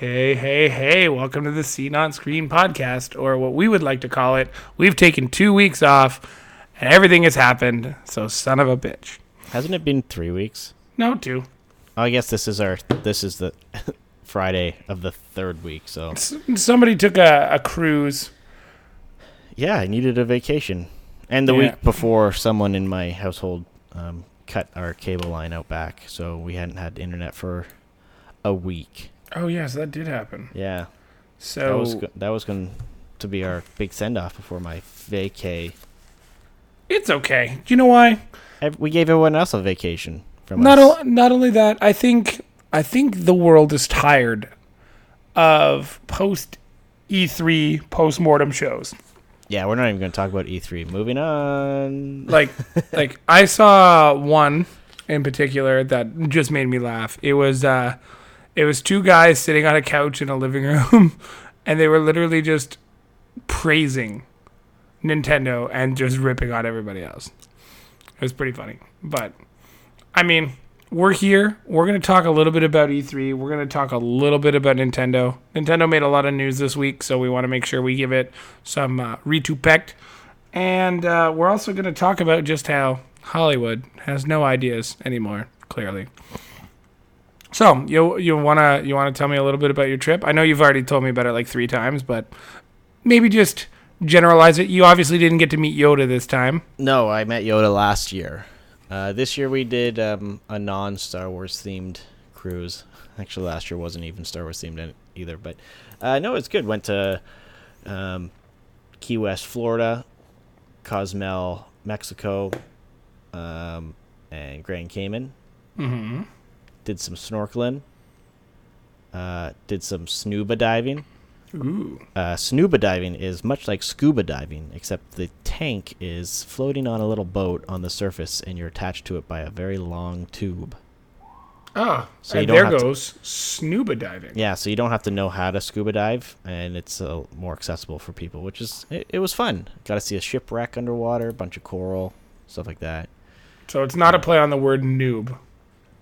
Hey, hey, hey, welcome to the Scene on Screen podcast, or what we would like to call it. We've taken two weeks off, and everything has happened, so son of a bitch. Hasn't it been three weeks? No, two. Oh, I guess this is our this is the Friday of the third week. So S- Somebody took a, a cruise. yeah, I needed a vacation, and the Yeah. week before, someone in my household um, cut our cable line out back, so we hadn't had internet for a week. Oh, yes, that did happen. Yeah, So, that was go- that was going to be our big send off before my vacay. it's okay. Do you know why? We gave everyone else a vacation from Not, o- not only that, I think I think the world is tired of post E3 post mortem shows. yeah, we're not even going to talk about E3. Moving on. like like I saw one in particular that just made me laugh. It was uh it was two guys sitting on a couch in a living room and they were literally just praising Nintendo and just ripping on everybody else. It was pretty funny. But I mean, we're here. We're going to talk a little bit about E3. We're going to talk a little bit about Nintendo. Nintendo made a lot of news this week, so we want to make sure we give it some uh, retupect. And uh, we're also going to talk about just how Hollywood has no ideas anymore. Clearly. So you you wanna you wanna tell me a little bit about your trip? I know you've already told me about it like three times, but maybe just generalize it. You obviously didn't get to meet Yoda this time. No, I met Yoda last year. Uh, this year we did um, a non Star Wars themed cruise. Actually, last year wasn't even Star Wars themed either. But uh, no, it's good. Went to um, Key West, Florida, Cozumel, Mexico, um, and Grand Cayman. Mm-hmm. Did some snorkeling. Uh, did some snuba diving. Ooh. Uh, snuba diving is much like scuba diving, except the tank is floating on a little boat on the surface, and you're attached to it by a very long tube. Ah, So and there have to- goes snuba diving. Yeah, so you don't have to know how to scuba dive, and it's uh, more accessible for people, which is it, it was fun. Got to see a shipwreck underwater, a bunch of coral, stuff like that. So it's not a play on the word noob.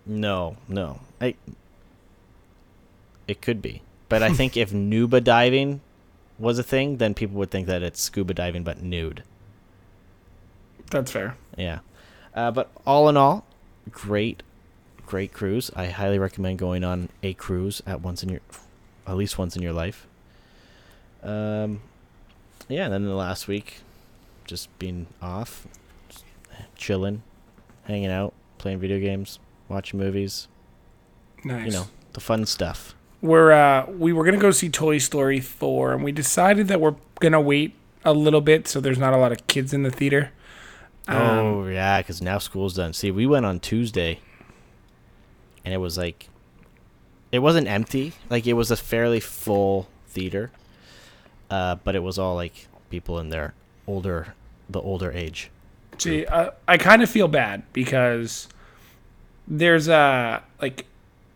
No, no, I. It could be, but I think if nuba diving was a thing, then people would think that it's scuba diving but nude. That's fair. Yeah. Uh, but all in all, great, great cruise. I highly recommend going on a cruise at once in your, at least once in your life. Um, yeah. And then the last week, just being off, just chilling, hanging out, playing video games, watching movies. Nice. You know, the fun stuff. we're uh we were gonna go see Toy Story four, and we decided that we're gonna wait a little bit so there's not a lot of kids in the theater. Um, oh yeah, because now school's done. See, we went on Tuesday, and it was like, it wasn't empty. Like it was a fairly full theater, uh, but it was all like people in their older, the older age. See, uh, I kind of feel bad because there's uh like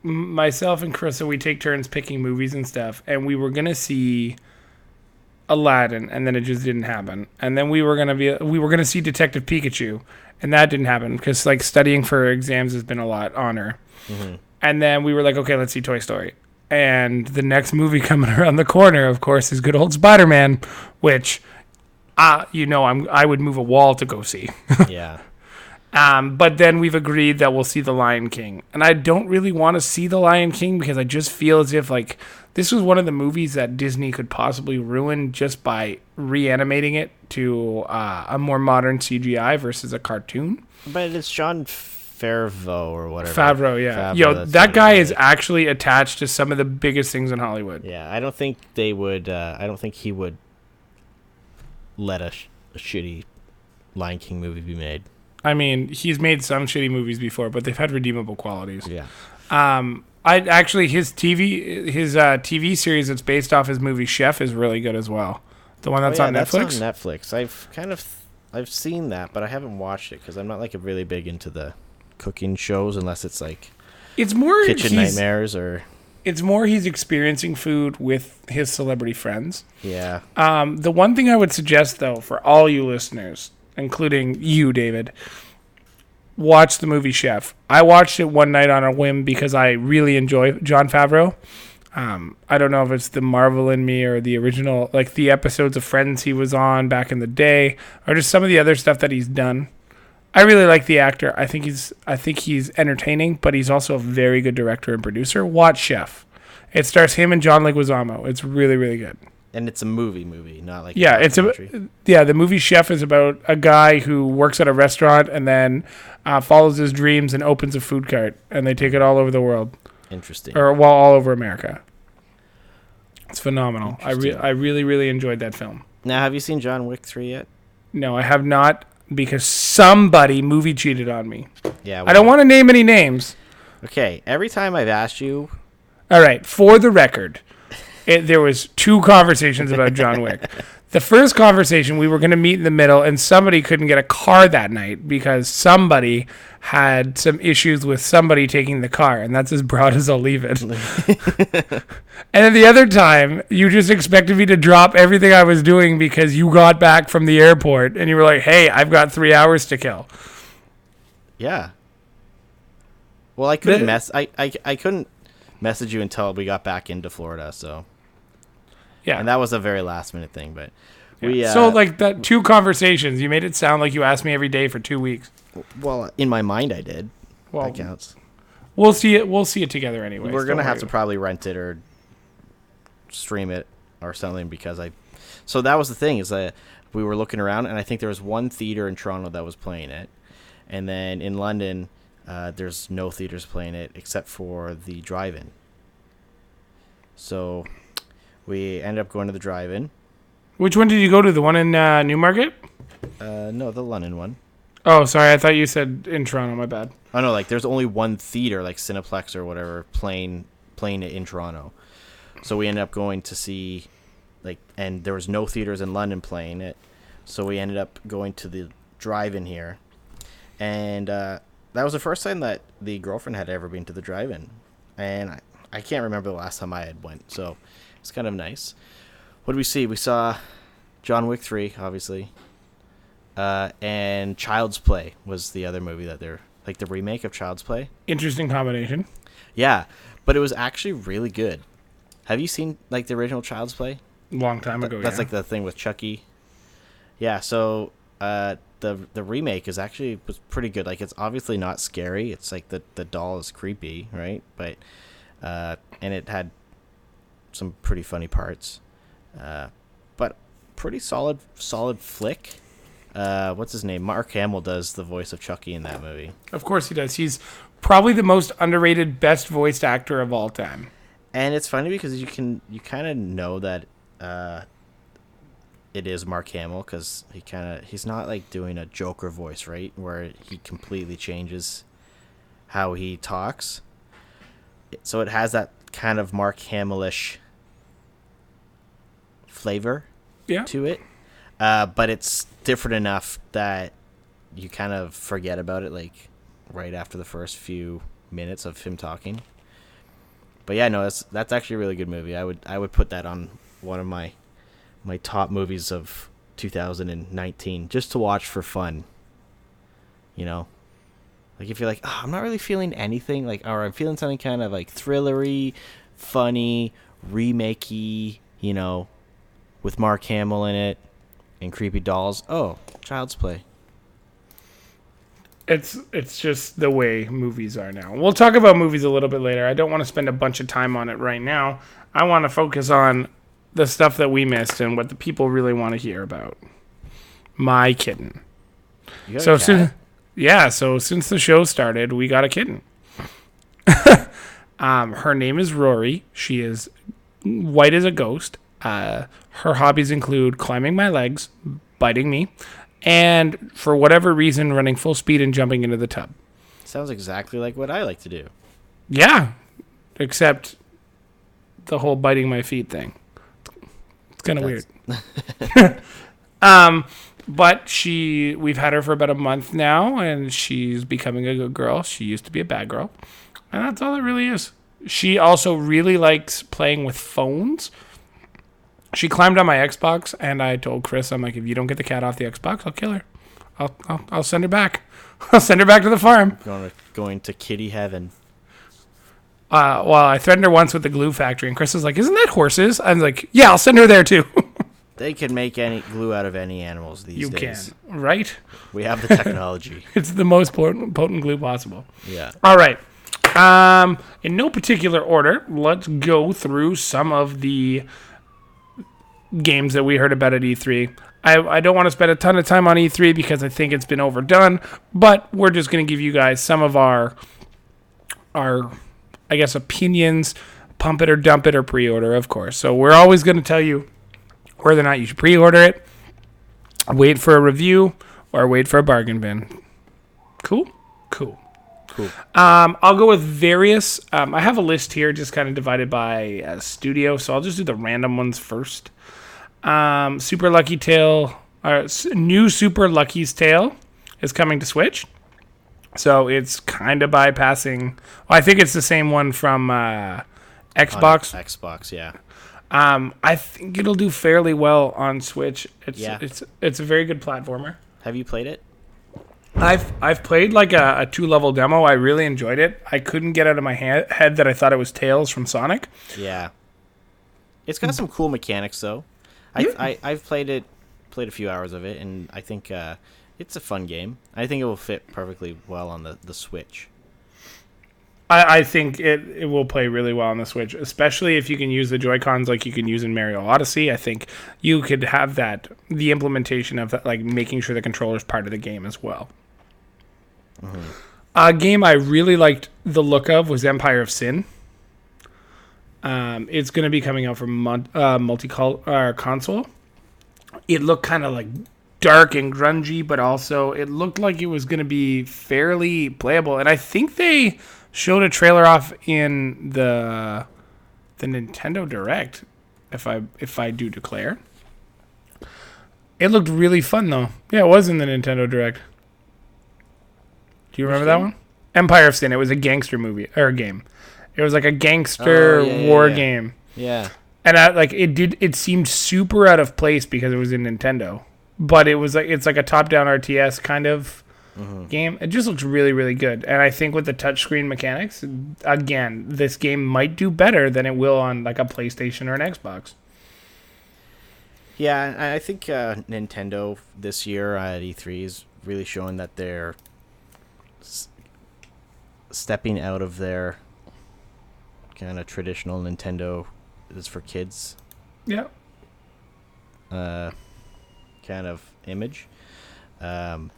myself and Carissa, we take turns picking movies and stuff, and we were gonna see Aladdin, and then it just didn't happen. And then we were gonna be we were gonna see Detective Pikachu, and that didn't happen because like studying for exams has been a lot on her. And then we were like, okay, let's see Toy Story. And the next movie coming around the corner, of course, is good old Spider Man, which, uh, you know, I'm I would move a wall to go see. yeah, Um, but then we've agreed that we'll see The Lion King. And I don't really want to see The Lion King because I just feel as if like this was one of the movies that Disney could possibly ruin just by reanimating it to uh, a more modern CGI versus a cartoon. but it's Jon Favreau or whatever. Favreau, yeah. Favreau, Yo, that guy is. actually attached to some of the biggest things in Hollywood. Yeah, I don't think they would. Uh, I don't think he would let a, sh- a shitty Lion King movie be made. I mean, he's made some shitty movies before, but they've had redeemable qualities. Yeah. Um, I actually his TV his uh, TV series that's based off his movie Chef is really good as well. The one that's oh, yeah, on that's Netflix. on Netflix. I've kind of I've seen that, but I haven't watched it because I'm not like a really big into the cooking shows unless it's like it's more Kitchen Nightmares or It's more he's experiencing food with his celebrity friends. yeah. Um, the one thing I would suggest though for all you listeners, including you, David, watch the movie Chef. I watched it one night on a whim because I really enjoy Jon Favreau. Um, I don't know if it's the Marvel in me or the original, like the episodes of Friends he was on back in the day, or just some of the other stuff that he's done. I really like the actor. I think he's I think he's entertaining, but he's also a very good director and producer. Watch Chef. It stars him and John Leguizamo. It's really really good. And it's a movie movie, not like Yeah, it's a yeah. The movie Chef is about a guy who works at a restaurant and then uh, follows his dreams and opens a food cart, and they take it all over the world, interesting. or well, all over America. It's phenomenal. I re- I really really enjoyed that film. Now, have you seen John Wick three yet? No, I have not because somebody movie cheated on me. Yeah, I don't want to name any names. Okay, every time I've asked you, All right, for the record, it, there was two conversations about John Wick. The first conversation, we were going to meet in the middle, and somebody couldn't get a car that night because somebody had some issues with somebody taking the car, and that's as broad as I'll leave it. and then the other time, you just expected me to drop everything I was doing because you got back from the airport, and you were like, "Hey, I've got three hours to kill." yeah. Well, I couldn't mess. I, I I couldn't message you until we got back into Florida. So, Yeah. and that was a very last minute thing. But we uh, so like that two conversations, you made it sound like you asked me every day for two weeks. well, in my mind, I did. Well, that counts. We'll see it. We'll see it together anyway. We're gonna have to probably rent it or stream it or something because I. So that was the thing is that we were looking around and I think there was one theater in Toronto that was playing it, and then in London, uh, there's no theaters playing it except for the drive-in. So, we ended up going to the drive-in. Which one did you go to? The one in uh, Newmarket? Uh, no, the London one. Oh, sorry. I thought you said in Toronto. My bad. Oh know, like there's only one theater, like Cineplex or whatever, playing playing it in Toronto. So we ended up going to see, like, and there was no theaters in London playing it. So we ended up going to the drive-in here, and uh, that was the first time that the girlfriend had ever been to the drive-in, and I, I can't remember the last time I had went. So it's kind of nice. What did we see? We saw John Wick three, obviously. Uh, and Child's Play was the other movie that they're like the remake of Child's Play. Interesting combination. Yeah, but it was actually really good. Have you seen like the original Child's Play? Long time Th- ago. That's yeah. like the thing with Chucky. Yeah, so uh, the the remake is actually was pretty good. Like it's obviously not scary. It's like the the doll is creepy, right? But uh, and it had some pretty funny parts. Uh, but pretty solid solid flick. Uh, what's his name? Mark Hamill does the voice of Chucky in that movie. Of course he does. He's probably the most underrated, best voiced actor of all time. And it's funny because you can you kind of know that uh, it is Mark Hamill because he kind of he's not like doing a Joker voice, right? Where he completely changes how he talks. So it has that kind of Mark Hamill-ish flavor Yeah. to it, uh, but it's different enough that you kind of forget about it like right after the first few minutes of him talking. But yeah, no, that's that's actually a really good movie. I would I would put that on one of my my top movies of 2019 just to watch for fun. You know, like if you're like, oh, I'm not really feeling anything, like, or I'm feeling something kind of like thrillery, funny, remakey, you know, with Mark Hamill in it and creepy dolls. Oh, Child's Play. It's it's just the way movies are now. We'll talk about movies a little bit later. I don't want to spend a bunch of time on it right now. I want to focus on the stuff that we missed and what the people really want to hear about. My kitten. So soon, yeah. So since the show started, we got a kitten. um, her name is Rory. She is white as a ghost. Uh, her hobbies include climbing my legs, biting me, and for whatever reason, running full speed and jumping into the tub. Sounds exactly like what I like to do. Yeah, except the whole biting my feet thing. It's kind of weird. Um, but she, we've had her for about a month now, and she's becoming a good girl. She used to be a bad girl, and that's all it really is. She also really likes playing with phones. She climbed on my Xbox, and I told Chris, "I'm like, if you don't get the cat off the Xbox, I'll kill her. I'll, I'll, I'll send her back. I'll send her back to the farm." Going to, going to kitty heaven. Uh, well, I threatened her once with the glue factory, and Chris was like, "Isn't that horses?" I'm like, "Yeah, I'll send her there too." They can make any glue out of any animals these you can, days. right? We have the technology. It's the most potent, potent glue possible. yeah. All right. Um, in no particular order, let's go through some of the games that we heard about at E3. I, I don't want to spend a ton of time on E3 because I think it's been overdone, but we're just going to give you guys some of our our I guess opinions, pump it or dump it or pre-order, of course. So we're always going to tell you whether or not you should pre-order it, wait for a review, or wait for a bargain bin. Cool? Cool. Cool. Um, I'll go with various. Um, I have a list here, just kind of divided by uh, studio. So I'll just do the random ones first. Um, Super Lucky Tail, s- new Super Lucky's Tale is coming to Switch. So it's kind of bypassing. Well, I think it's the same one from uh, On Xbox. Xbox, yeah. Um, I think it'll do fairly well on Switch. It's Yeah. it's it's a very good platformer. Have you played it? I've I've played like a, a two level demo. I really enjoyed it. I couldn't get out of my ha- head that I thought it was Tails from Sonic. Yeah. It's got some cool mechanics though. I. I I've played it, played a few hours of it, and I think uh, it's a fun game. I think it will fit perfectly well on the the Switch. I, I think it, it will play really well on the Switch, especially if you can use the Joy Cons like you can use in Mario Odyssey. I think you could have that the implementation of that, like making sure the controller is part of the game as well. A game I really liked the look of was Empire of Sin. Um, it's going to be coming out for mon- uh, multi uh, console. It looked kind of like dark and grungy, but also it looked like it was going to be fairly playable. And I think they showed a trailer off in the the Nintendo Direct, if I if I do declare. It looked really fun though. Yeah, it was in the Nintendo Direct. Do you remember that one? Empire of Sin. It was a gangster movie or a game. It was like a gangster Oh, yeah, yeah, war yeah. game. Yeah. And I, like it did it seemed super out of place because it was in Nintendo. But it was like it's like a top-down RTS kind of game. It just looks really really good. And I think with the touchscreen mechanics, again, this game might do better than it will on like a PlayStation or an Xbox. Yeah, I think uh, Nintendo this year at E3 is really showing that they're s- stepping out of their kind of traditional Nintendo is for kids Yeah. uh, kind of image. Um,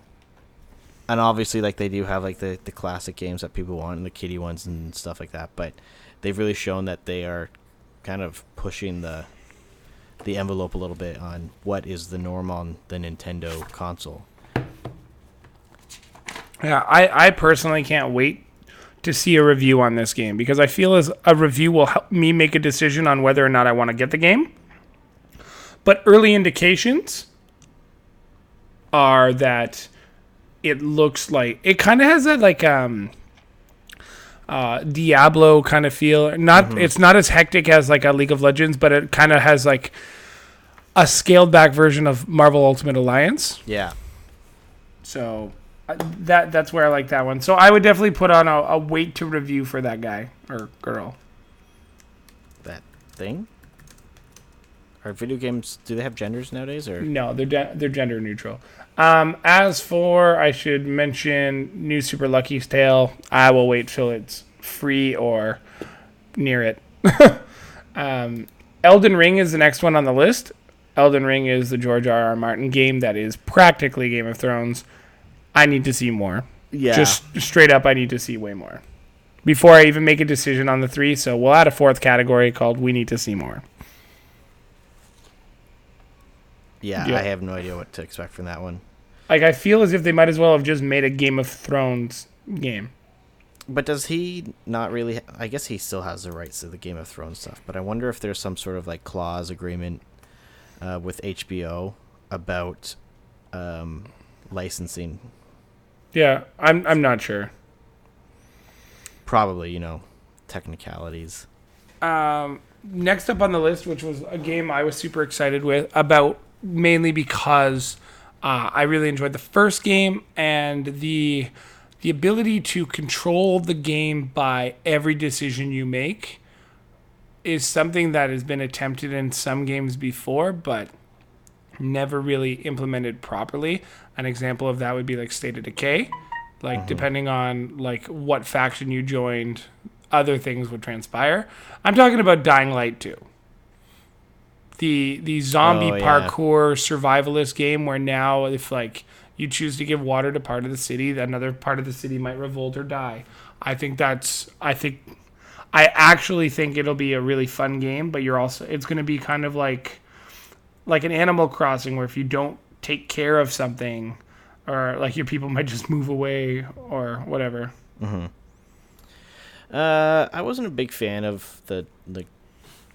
and obviously, like they do have like the, the classic games that people want and the kiddie ones and stuff like that. But they've really shown that they are kind of pushing the the envelope a little bit on what is the norm on the Nintendo console. Yeah, I, I personally can't wait to see a review on this game because I feel as a review will help me make a decision on whether or not I want to get the game. But early indications are that it looks like it kind of has that like um uh Diablo kind of feel. Not it's not as hectic as like a League of Legends, but it kind of has like a scaled back version of Marvel Ultimate Alliance. Yeah. So that that's where I like that one. So I would definitely put on a, a wait to review for that guy or girl. That thing? Are video games do they have genders nowadays or No, they're de- they're gender neutral. Um, as for I should mention new Super Lucky's Tale. I will wait till it's free or near it. um, Elden Ring is the next one on the list. Elden Ring is the George R. R. Martin game that is practically Game of Thrones. I need to see more. Yeah. Just straight up, I need to see way more before I even make a decision on the three. So we'll add a fourth category called "We need to see more." yeah, yeah. I have no idea what to expect from that one. Like I feel as if they might as well have just made a Game of Thrones game. But does he not really? I guess he still has the rights to the Game of Thrones stuff. But I wonder if there's some sort of like clause agreement uh, with HBO about um, licensing. Yeah, I'm I'm not sure. Probably, you know, technicalities. Um, next up on the list, which was a game I was super excited with about mainly because uh, I really enjoyed the first game and the the ability to control the game by every decision you make is something that has been attempted in some games before, but never really implemented properly. An example of that would be like State of Decay. Like mm-hmm. depending on like what faction you joined, other things would transpire. I'm talking about Dying Light 2. The the zombie Oh, yeah. parkour survivalist game where now if like you choose to give water to part of the city, another part of the city might revolt or die. I think that's I think I actually think it'll be a really fun game, but you're also it's going to be kind of like like an Animal Crossing where if you don't take care of something or like your people might just move away or whatever. Uh, I wasn't a big fan of the the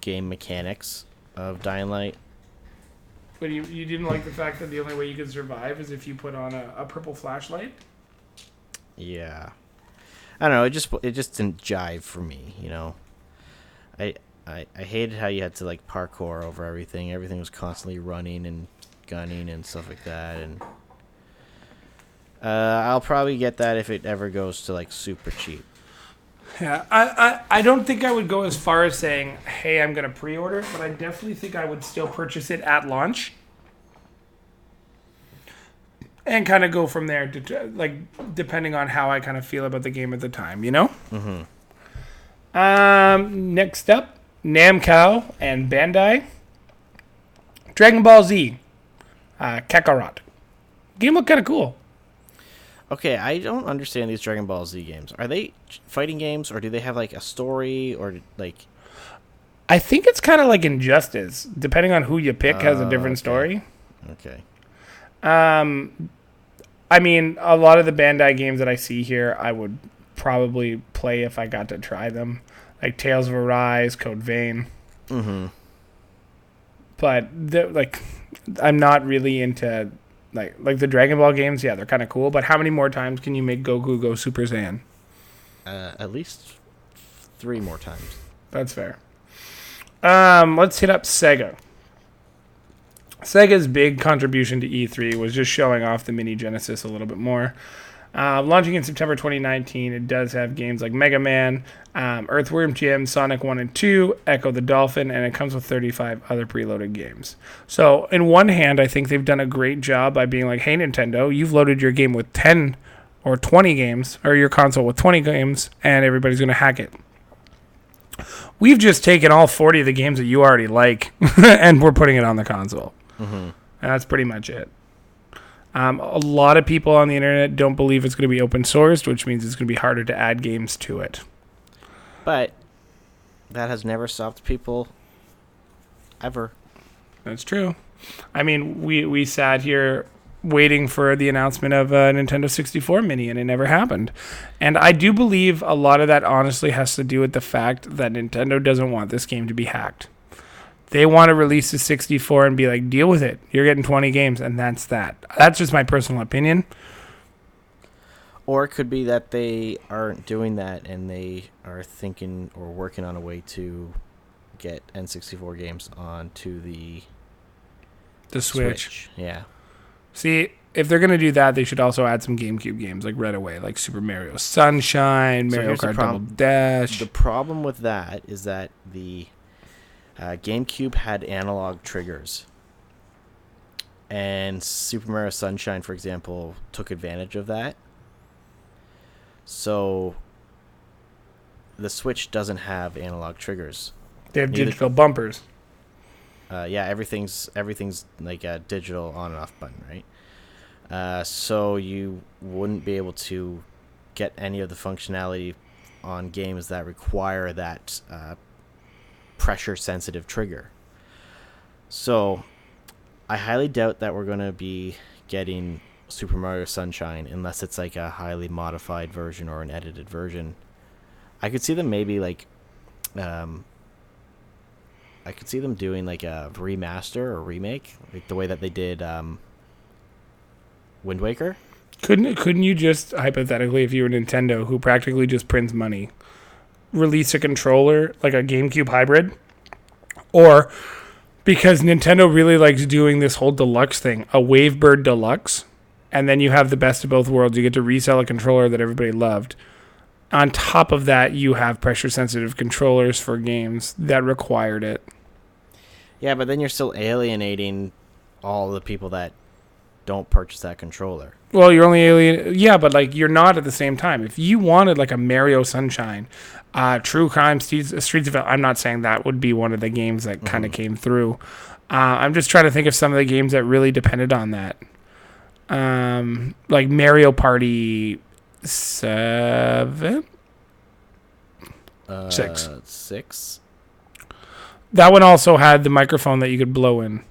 game mechanics of Dying Light. But you, you didn't like the fact that the only way you could survive is if you put on a, a purple flashlight? Yeah, I don't know. It just it just didn't jive for me. You know, I I I hated how you had to like parkour over everything. Everything was constantly running and gunning and stuff like that. And uh, I'll probably get that if it ever goes to like super cheap. Yeah, I, I, I don't think I would go as far as saying, hey, I'm going to pre order it, but I definitely think I would still purchase it at launch. And kind of go from there, to, like, depending on how I kind of feel about the game at the time, you know? Mm-hmm. Um, next up, Namco and Bandai. Dragon Ball Z, uh, Kakarot. Game looked kind of cool. Okay, I don't understand these Dragon Ball Z games. Are they fighting games or do they have like a story or like I think it's kind of like Injustice. Depending on who you pick, has a Oh, different okay. story. okay. Um, I mean, a lot of the Bandai games that I see here, I would probably play if I got to try them, like Tales of Arise, Code Vein. Mm-hmm. But like, I'm not really into like like the Dragon Ball games. Yeah, they're kind of cool. But how many more times can you make Goku go Super Saiyan? Uh, at least three more times. That's fair. Um, let's hit up Sega. Sega's big contribution to E3 was just showing off the Mini Genesis a little bit more. Uh, launching in September 2019, it does have games like Mega Man, um, Earthworm Jim, Sonic 1 and 2, Ecco the Dolphin, and it comes with 35 other preloaded games. So, in one hand, I think they've done a great job by being like, hey, Nintendo, you've loaded your game with 10 or 20 games, or your console with 20 games, and everybody's going to hack it. We've just taken all 40 of the games that you already like, and we're putting it on the console. Mm-hmm. And that's pretty much it. Um, a lot of people on the internet don't believe it's going to be open sourced, which means it's going to be harder to add games to it. But that has never stopped people ever. That's true. I mean, we we sat here waiting for the announcement of a Nintendo 64 Mini, and it never happened. And I do believe a lot of that honestly has to do with the fact that Nintendo doesn't want this game to be hacked. They want to release the 64 and be like, deal with it. You're getting 20 games, and that's that. That's just my personal opinion. Or it could be that they aren't doing that and they are thinking or working on a way to get N64 games onto the The Switch. Yeah. See, if they're gonna do that, they should also add some GameCube games like right away, like Super Mario Sunshine, Mario the Kart Double Dash. The problem with that is that the uh, GameCube had analog triggers. And Super Mario Sunshine, for example, took advantage of that. So the Switch doesn't have analog triggers. they have neither- digital bumpers. Uh, yeah, everything's everything's like a digital on and off button, right? Uh, so you wouldn't be able to get any of the functionality on games that require that uh, pressure sensitive trigger. So I highly doubt that we're going to be getting Super Mario Sunshine unless it's like a highly modified version or an edited version. I could see them maybe like um, I could see them doing like a remaster or remake, like the way that they did um, Wind Waker. Couldn't couldn't you just hypothetically, if you were Nintendo, who practically just prints money, release a controller like a GameCube hybrid, or because Nintendo really likes doing this whole deluxe thing, a Wavebird Deluxe, and then you have the best of both worlds. You get to resell a controller that everybody loved. On top of that, you have pressure sensitive controllers for games that required it. Yeah, but then you're still alienating all the people that don't purchase that controller. Well, you're only alien. Yeah, but like you're not at the same time. If you wanted like a Mario Sunshine, uh, True Crime, Streets, Streets of I'm not saying that would be one of the games that kind of came through. Uh, I'm just trying to think of some of the games that really depended on that. Um, like Mario Party Seven. Uh, Six. Six. That one also had the microphone that you could blow in.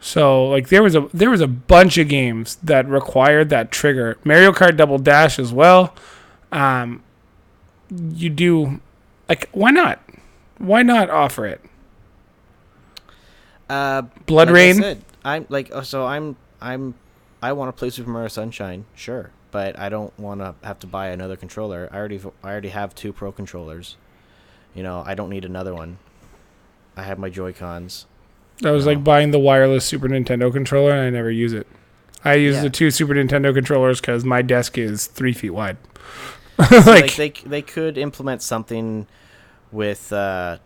So like there was a there was a bunch of games that required that trigger. Mario Kart Double Dash as well. Um, you do like why not? Why not offer it? Uh, Blood like I Rain. said, I'm like oh, so I'm I'm I want to play Super Mario Sunshine, sure, but I don't want to have to buy another controller. I already I already have two Pro controllers. You know, I don't need another one. I have my Joy Cons. I was like buying the wireless Super Nintendo controller, and I never use it. I use Yeah. the two Super Nintendo controllers because my desk is three feet wide. like, like, they they could implement something with uh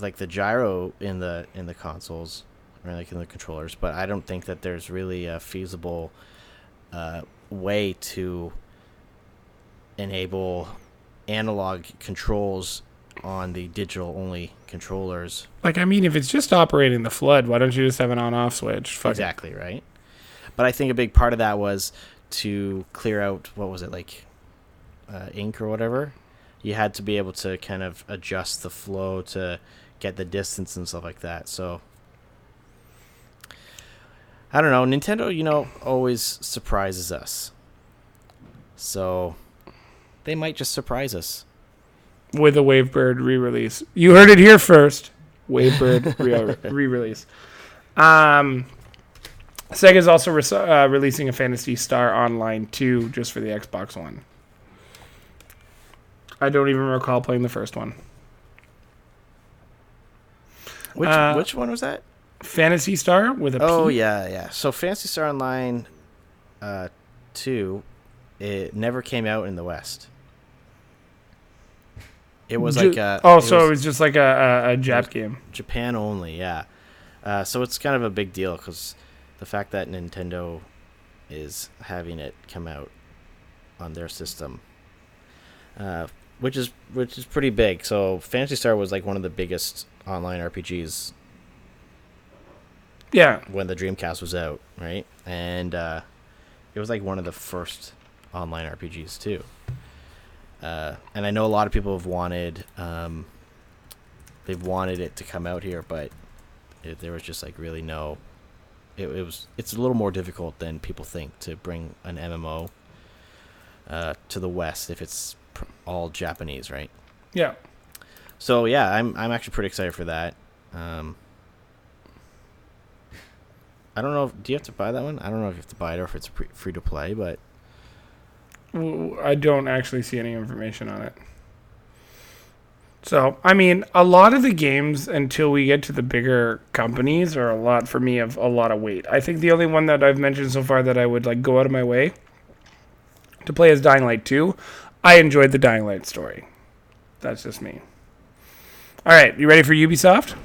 like the gyro in the in the consoles or like in the controllers but i don't think that there's really a feasible uh way to enable analog controls on the digital only controllers like I mean, if it's just operating the flood, why don't you just have an on-off switch? Fuck it. exactly right but i think a big part of that was to clear out what was it like uh, ink or whatever you had to be able to kind of adjust the flow to get the distance and stuff like that so i don't know nintendo you know always surprises us so they might just surprise us with a Wavebird re-release. You heard it here first. Wavebird re- re-release. Um, Sega's also re- uh, releasing a Phantasy Star Online 2 just for the Xbox One. I don't even recall playing the first one. which Uh, which one was that Phantasy Star with a P. Oh yeah, yeah. So Phantasy Star Online, uh, two, it never came out in the West. It was Ju- like a oh, it so was it was just like a, a, a Jap game. Japan only, yeah. Uh, so it's kind of a big deal because the fact that Nintendo is having it come out on their system, uh, which is which is pretty big. So Phantasy Star was like one of the biggest online RPGs Yeah, when the Dreamcast was out, right? And uh, it was like one of the first online RPGs too. Uh, and I know a lot of people have wanted, um, they've wanted it to come out here, but it, there was just like really no. It, it was it's a little more difficult than people think to bring an MMO uh, to the West if it's all Japanese, right? yeah. So yeah, I'm I'm actually pretty excited for that. Um, I don't know. If, do you have to buy that one? I don't know if you have to buy it or if it's pre- free to play. But I don't actually see any information on it. So, I mean, a lot of the games until we get to the bigger companies are a lot for me of a lot of weight. I think the only one that I've mentioned so far that I would like go out of my way to play is Dying Light 2. I enjoyed the Dying Light story. That's just me. All right, you ready for Ubisoft?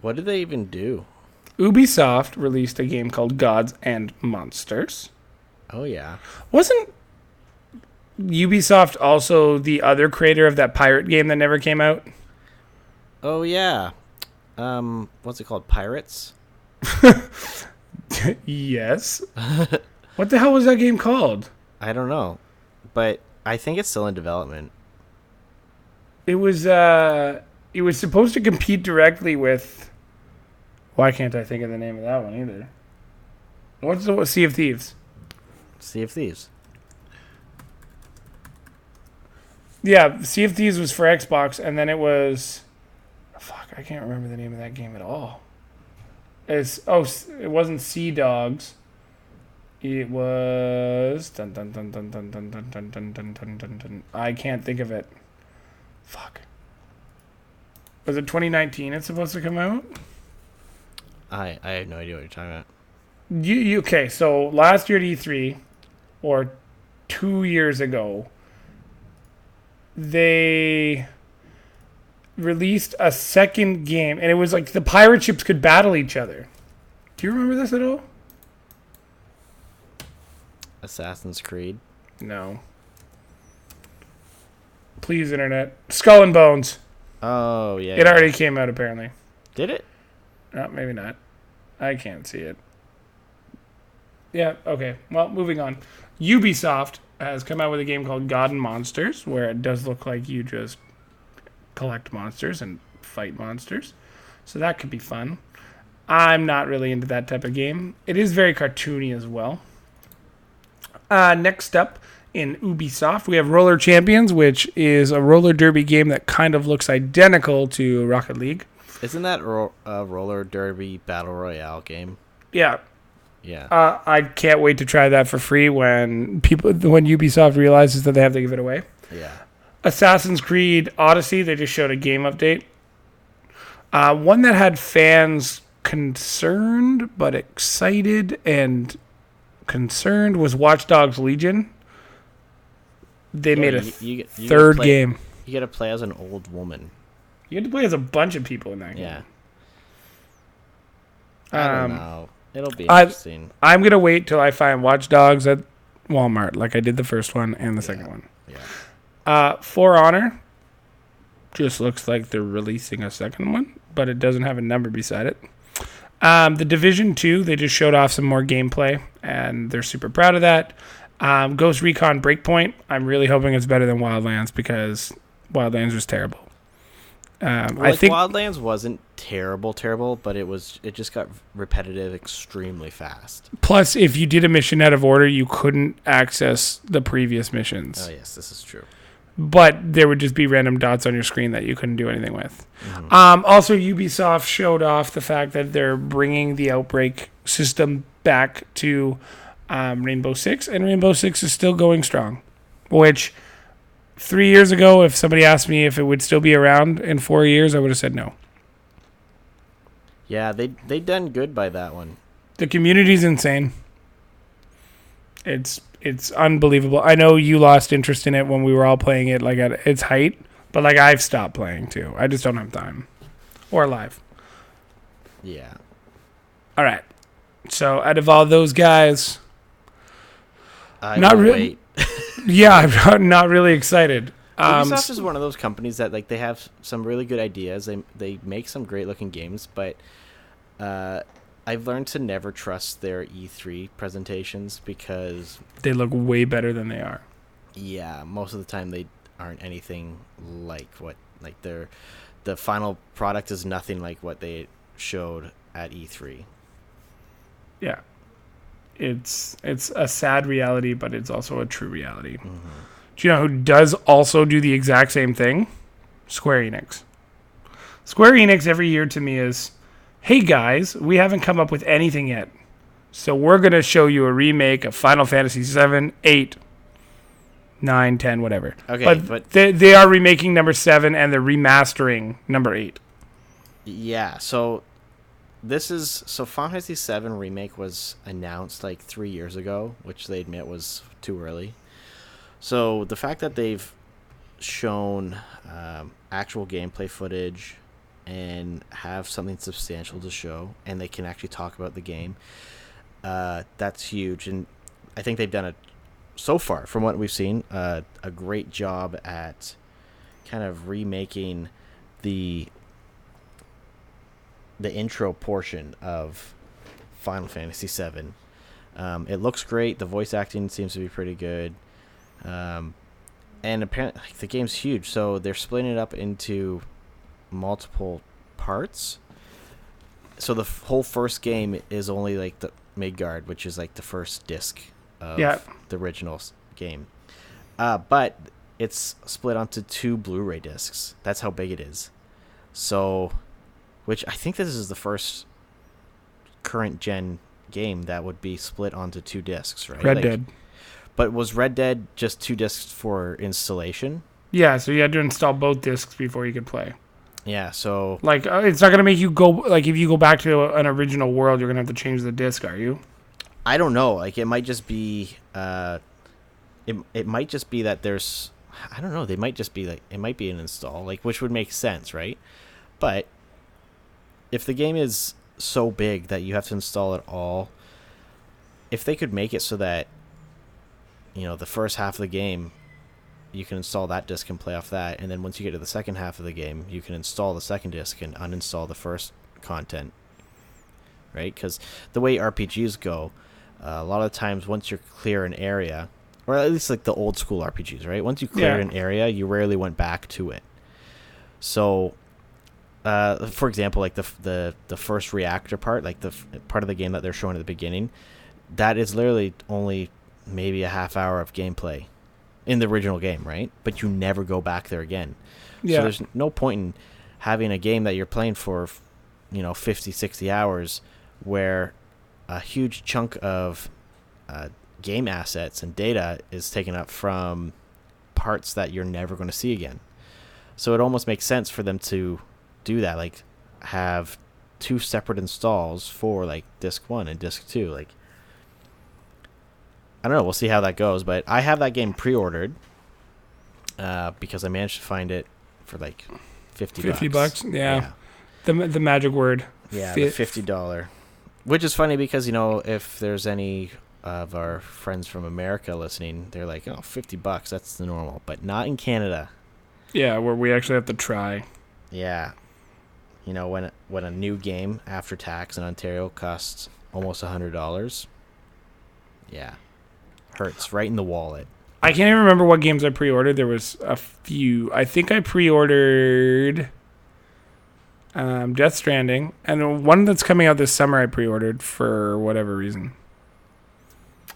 what did they even do? Ubisoft released a game called Gods and Monsters. Oh yeah, Wasn't Ubisoft also the other creator of that pirate game that never came out? oh yeah. Um, what's it called? Pirates. yes. what the hell was that game called? I don't know, but I think it's still in development. It was uh it was supposed to compete directly with Why can't I think of the name of that one either? What's the Sea of Thieves? Sea of Thieves. Yeah, Sea of Thieves was for Xbox and then it was fuck, I can't remember the name of that game at all. It's oh, it wasn't Sea Dogs. It was dun dun dun dun dun dun dun dun dun dun dun dun dun. I can't think of it. Fuck. Was it 2019? It's supposed to come out. I I have no idea what you're talking about. You, you okay? So last year at E3, or two years ago, they released a second game, and it was like the pirate ships could battle each other. Do you remember this at all? Assassin's Creed. No. Please, internet. Skull and Bones. Oh yeah. It already came out apparently. did it. Oh, maybe not. I can't see it. Yeah, okay. Well, moving on. Ubisoft has come out with a game called God and Monsters, where it does look like you just collect monsters and fight monsters. So that could be fun. I'm not really into that type of game. It is very cartoony as well. Uh, next up in Ubisoft, we have Roller Champions, which is a roller derby game that kind of looks identical to Rocket League. Isn't that ro- a roller derby battle royale game? Yeah, Yeah. Uh, I can't wait to try that for free when people when Ubisoft realizes that they have to give it away. yeah. Assassin's Creed Odyssey, they just showed a game update. Uh, one that had fans concerned but excited and concerned was Watch Dogs Legion. They Yeah, made a you- you you third play- game. You got to play as an old woman. You had to play as a bunch of people in that game. Yeah. I don't um, know. It'll be interesting. I, am gonna wait till I find Watch Dogs at Walmart, like I did the first one and the second one. yeah. Uh, For Honor just looks like they're releasing a second one, but it doesn't have a number beside it. Um, the Division 2, they just showed off some more gameplay, and they're super proud of that. Um, Ghost Recon Breakpoint, I'm really hoping it's better than Wildlands because Wildlands was terrible. Um, Well, I like think Wildlands wasn't terrible, terrible, but it was. It just got repetitive extremely fast. plus if you did a mission out of order, you couldn't access the previous missions. Oh yes, this is true. But there would just be random dots on your screen that you couldn't do anything with. Mhm. Um, also, Ubisoft showed off the fact that they're bringing the Outbreak system back to um, Rainbow Six, and Rainbow Six is still going strong. Which three years ago, if somebody asked me if it would still be around in four years, I would have said no. Yeah, they they done good by that one. The community's insane. It's it's unbelievable. I know you lost interest in it when we were all playing it like at its height, but like I've stopped playing too. I just don't have time or live. Yeah. All right. So out of all those guys, I Not really- yeah, I'm not really excited. Um, Ubisoft is one of those companies that like they have some really good ideas. They they make some great looking games, but uh, I've learned to never trust their E3 presentations because they look way better than they are. yeah, most of the time they aren't anything like what like their the final product is nothing like what they showed at E E3. Yeah. It's it's a sad reality, but it's also a true reality. Mm-hmm. Do you know who does also do the exact same thing? Square Enix. Square Enix every year to me is, hey guys, we haven't come up with anything yet. So we're going to show you a remake of Final Fantasy 7, 8, 9, 10, whatever. Okay, but, but- they, they are remaking number 7 and they're remastering number 8. Yeah, so this is so Final Fantasy 7 remake was announced like three years ago, which they admit was too early. So the fact that they've shown um, actual gameplay footage and have something substantial to show, and they can actually talk about the game, uh, that's huge. And I think they've done it so far, from what we've seen, uh, a great job at kind of remaking the the intro portion of Final Fantasy VII. Um, it looks great. The voice acting seems to be pretty good, um, and apparently the game's huge. So they're splitting it up into multiple parts. So the f- whole first game is only like the Midgard, which is like the first disc of Yeah. the original game. Uh, but it's split onto two Blu-ray discs. That's how big it is. So which I think this is the first current gen game that would be split onto two discs, right? Red Like- Dead. But was Red Dead just two discs for installation? Yeah, so you had to install both discs before you could play. Yeah, so Like, uh, it's not going to make you go, like, if you go back to an original world, you're going to have to change the disc, are you? I don't know. Like it might just be uh, it it might just be that there's I don't know. They might just be like it might be an install, like which would make sense, right? But if the game is so big that you have to install it all, if they could make it so that you know the first half of the game you can install that disc and play off that and then once you get to the second half of the game you can install the second disc and uninstall the first content right? Because the way rpgs go uh, a lot of times once you're clear an area or at least like the old school rpgs right? Once you clear Yeah. an area you rarely went back to it. So uh, for example like the the the first reactor part like the f- part of the game that they're showing at the beginning that is literally only maybe a half hour of gameplay in the original game right but you never go back there again Yeah. so there's no point in having a game that you're playing for, you know, 50, 60 hours where a huge chunk of uh, game assets and data is taken up from parts that you're never going to see again. So it almost makes sense for them to do that, like have two separate installs for like disc one and disc two. Like, I don't know. We'll see how that goes, but I have that game pre-ordered uh, because I managed to find it for like fifty. 50 bucks. bucks? Yeah. The, the magic word. Yeah, the fifty dollar. Which is funny because you know if there's any of our friends from America listening, they're like, "Oh, 50 bucks, that's the normal," but not in Canada. Yeah, where we actually have to try. Yeah, you know when when a new game after tax in Ontario costs almost a hundred dollars. Yeah, hurts right in the wallet. I can't even remember what games I pre-ordered. There was a few. I think I pre-ordered um, Death Stranding, and one that's coming out this summer. I pre-ordered for whatever reason.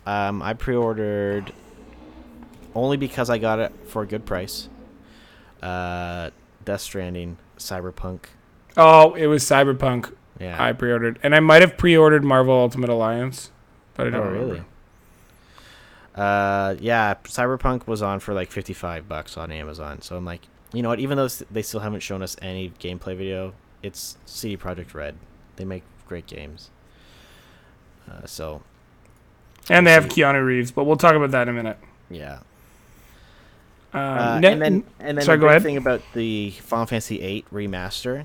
Um, I pre-ordered only because I got it for a good price. Uh, Death Stranding, Cyberpunk. Oh, it was Cyberpunk. Yeah. I pre-ordered, and I might have pre-ordered Marvel Ultimate Alliance, but I don't oh, remember. really? Uh, yeah, Cyberpunk was on for like 55 bucks on Amazon. So I'm like, you know what? Even though they still haven't shown us any gameplay video, it's CD Projekt Red. They make great games. Uh, so And they have Keanu Reeves, but we'll talk about that in a minute. yeah. Um, Uh, and then and then sorry, the go ahead. thing about the Final Fantasy VIII remaster.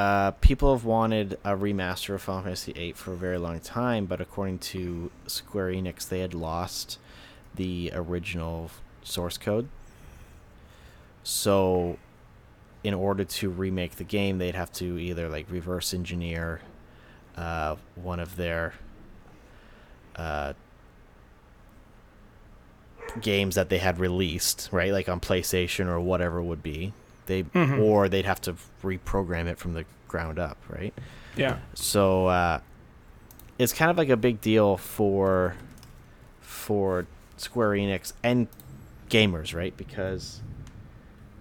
Uh, people have wanted a remaster of Final Fantasy VIII for a very long time, but according to Square Enix, they had lost the original source code. So, in order to remake the game, they'd have to either like reverse engineer uh, one of their uh, games that they had released, right? Like on PlayStation or whatever would be. They Mhm. or they'd have to reprogram it from the ground up, right? yeah, So uh, it's kind of like a big deal for for Square Enix and gamers, right? Because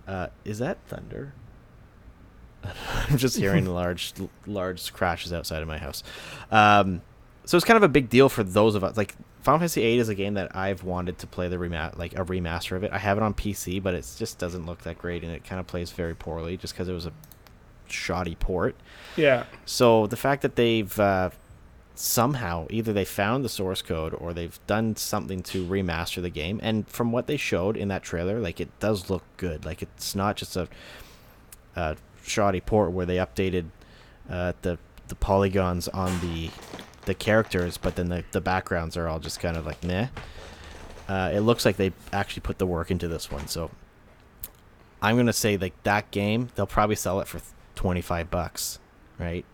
uh, is that thunder? I'm just hearing large large crashes outside of my house. Um, so it's kind of a big deal for those of us. Like Final Fantasy VIII is a game that I've wanted to play the remat like a remaster of it. I have it on PC, but it just doesn't look that great, and it kind of plays very poorly just because it was a shoddy port. yeah. So the fact that they've uh, somehow either they found the source code or they've done something to remaster the game, and from what they showed in that trailer, like it does look good. Like it's not just a, a shoddy port where they updated uh, the the polygons on the the characters, but then the the backgrounds are all just kind of like meh. Uh, it looks like they actually put the work into this one, so I'm gonna say like that game they'll probably sell it for 25 bucks, right?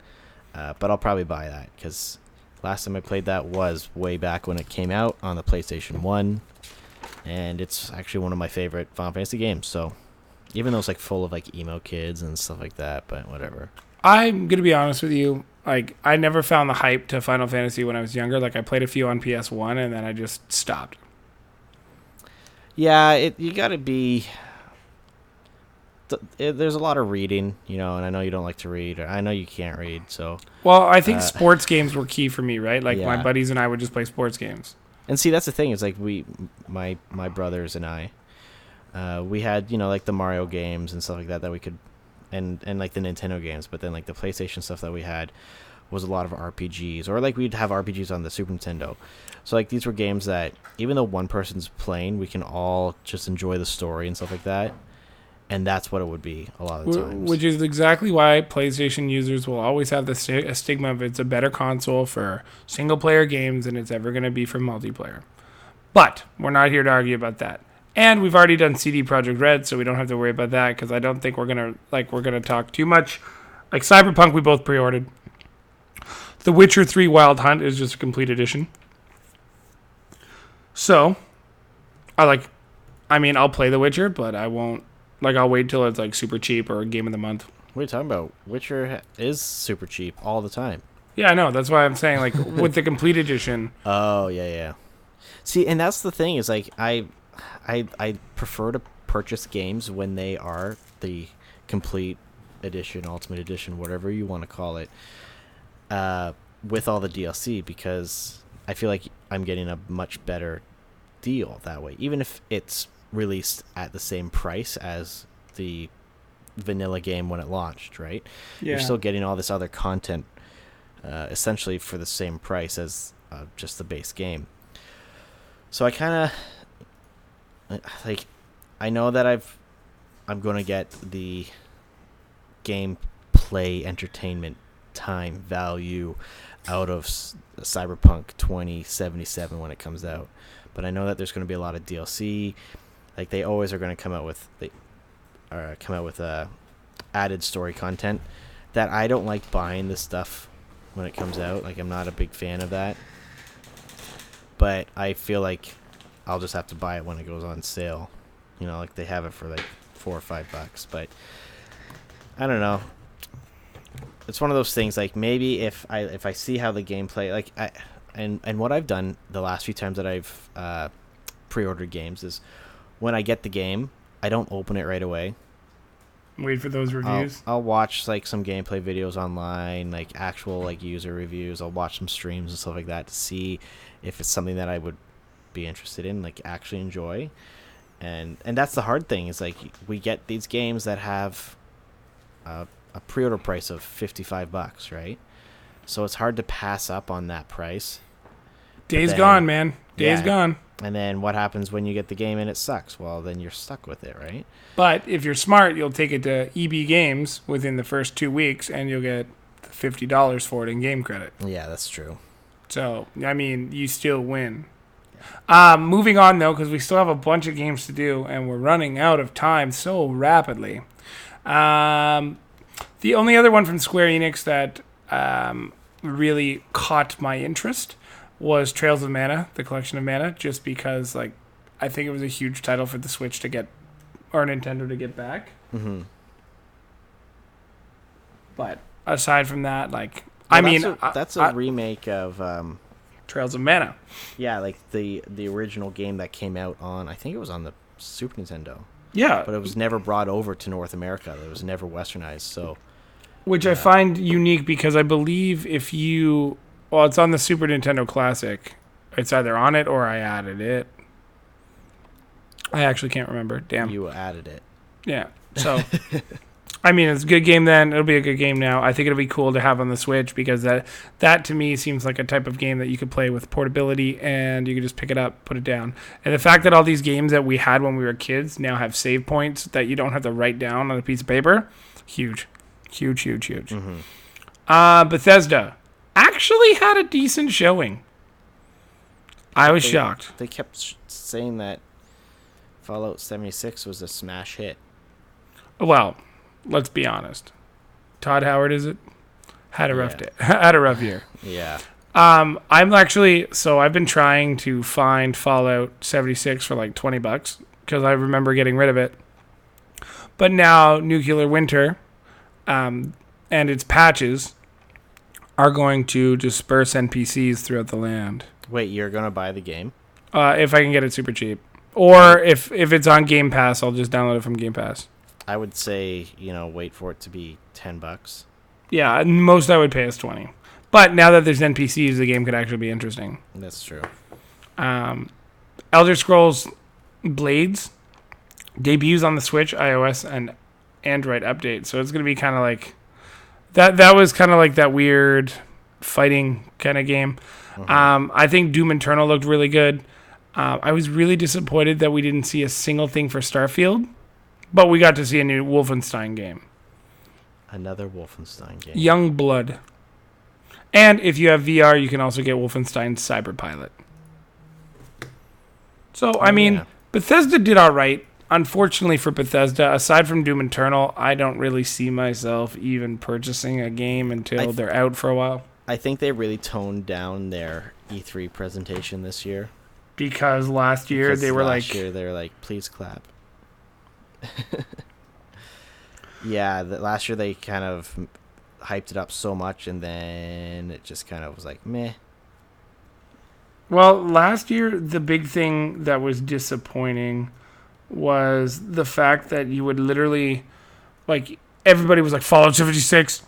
Uh, but I'll probably buy that because last time I played that was way back when it came out on the PlayStation One, and it's actually one of my favorite Final Fantasy games. So even though it's like full of like emo kids and stuff like that, but whatever. I'm gonna be honest with you. Like, I never found the hype to Final Fantasy when I was younger. Like, I played a few on PS One, and then I just stopped. Yeah, it you got to be. th- it- There's a lot of reading, you know, and I know you don't like to read. Or I know you can't read, so Well, I think Uh, sports games were key for me, right? Like, my buddies and I would just play sports games. And see, that's the thing is like we, my my brothers and I, uh, we had you know like the Mario games and stuff like that that we could, and and like the Nintendo games, but then like the PlayStation stuff that we had was a lot of RPGs, or like we'd have RPGs on the Super Nintendo. So like these were games that even though one person's playing, we can all just enjoy the story and stuff like that. And that's what it would be a lot of the times. Which is exactly why PlayStation users will always have the a stigma of it's a better console for single player games than it's ever going to be for multiplayer. But we're not here to argue about that. And we've already done CD Projekt Red, so we don't have to worry about that because I don't think we're gonna like we're gonna talk too much. Like Cyberpunk, we both pre-ordered. The Witcher 3 Wild Hunt is just a complete edition. So, I like. I mean, I'll play The Witcher, but I won't. Like, I'll wait till it's like super cheap or game of the month. what are you talking about? Witcher is super cheap all the time. Yeah, I know. That's why I'm saying, like, with the complete edition, Oh yeah, yeah. See, and that's the thing is like I, I, I prefer to purchase games when they are the complete edition, ultimate edition, whatever you want to call it, uh, with all the DLC because I feel like I'm getting a much better deal that way, even if it's released at the same price as the vanilla game when it launched, right? yeah. You're still getting all this other content uh, essentially for the same price as uh, just the base game. So I kind of like I know that I've I'm going to get the gameplay entertainment time value out of Cyberpunk 2077 when it comes out. But I know that there's going to be a lot of DLC. Like they always are going to come out with they uh, come out with uh, added story content that I don't like buying this stuff when it comes out. Like I'm not a big fan of that. But I feel like I'll just have to buy it when it goes on sale. You know, like they have it for like four or five bucks. But I don't know. It's one of those things. Like maybe if I if I see how the gameplay like I and and what I've done the last few times that I've uh, pre-ordered games is when I get the game, I don't open it right away. Wait for those I'll, reviews. I'll watch like some gameplay videos online, like actual like user reviews. I'll watch some streams and stuff like that to see if it's something that I would be interested in, like actually enjoy. And and that's the hard thing is like we get these games that have a, a pre-order price of fifty five bucks, right? So it's hard to pass up on that price. Days then- gone, man. Days Yeah. gone. And then what happens when you get the game and it sucks? Well, then you're stuck with it, right? But if you're smart, you'll take it to EB Games within the first two weeks, and you'll get fifty dollars for it in game credit. Yeah, that's true. So I mean, you still win. Um, moving on though, because we still have a bunch of games to do, and we're running out of time so rapidly. Um, the only other one from Square Enix that um, really caught my interest was Trials of Mana, the collection of mana, just because like I think it was a huge title for the Switch to get or Nintendo to get back. Mm-hmm. But aside from that, like I mean, that's a, that's a I- remake of um, Trials of Mana. Yeah, like the the original game that came out on I think it was on the Super Nintendo, Yeah, but it was never brought over to North America. It was never westernized. So which I uh, find unique because I believe if you well, it's on the Super Nintendo Classic. It's either on it or I added it. I actually can't remember. Damn. you added it. Yeah. So, I mean, it's a good game then. It'll be a good game now. I think it'll be cool to have on the Switch because that that to me seems like a type of game that you could play with portability and you could just pick it up, put it down. And the fact that all these games that we had when we were kids now have save points that you don't have to write down on a piece of paper, huge, huge, huge, huge. Mm-hmm. Uh, Bethesda actually had a decent showing. I was They- shocked. They kept saying that Fallout 76 was a smash hit. Well, let's be honest. Todd Howard is it? Had a rough Yeah. day. Had a rough year. Yeah. Um, I'm actually so I've been trying to find Fallout 76 for like 20 bucks because I remember getting rid of it. But now Nuclear Winter, um, and its patches are going to disperse NPCs throughout the land. Wait, you're gonna buy the game? Uh, if I can get it super cheap, or if if it's on Game Pass, I'll just download it from Game Pass. I would say you know wait for it to be ten bucks. Yeah, most I would pay is 20. But now that there's NPCs, the game could actually be interesting. That's true. Um, Elder Scrolls Blades debuts on the Switch, iOS, and Android update. So it's going to be kind of like that. That was kind of like that weird fighting kind of game. Mhm. Um, I think Doom Eternal looked really good. Uh, I was really disappointed that we didn't see a single thing for Starfield, but we got to see a new Wolfenstein game, Another Wolfenstein game. Young Blood. And if you have VR, you can also get Wolfenstein Cyberpilot. So, I Oh, mean, yeah. Bethesda did all right. Unfortunately for Bethesda, aside from Doom Eternal, I don't really see myself even purchasing a game until th- they're out for a while. I think they really toned down their E3 presentation this year. Because last year Because they were last like, year they were like, please clap. yeah, the, last year they kind of hyped it up so much, and then it just kind of was like, meh. Well, last year the big thing that was disappointing was the fact that you would literally like everybody was like Fallout 76.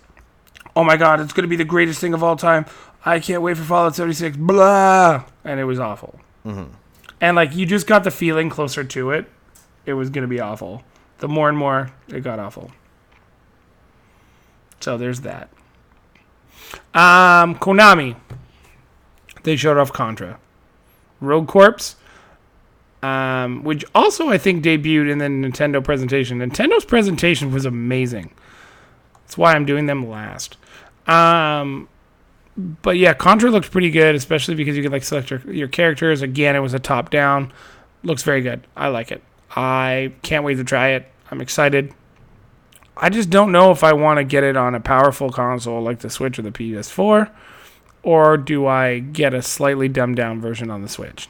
Oh my god, it's going to be the greatest thing of all time. I can't wait for Fallout 76. Blah, and it was awful. hmm And like you just got the feeling closer to it, it was going to be awful. The more and more it got awful. So there's that. Um, Konami. They showed off Contra. Rogue Corps, um, which also I think debuted in the Nintendo presentation. Nintendo's presentation was amazing. That's why I'm doing them last. Um, but yeah, Contra looks pretty good, especially because you can like select your, your characters. Again, it was a top down. Looks very good. I like it. I can't wait to try it. I'm excited. I just don't know if I want to get it on a powerful console like the Switch or the PS4, or do I get a slightly dumbed down version on the Switch?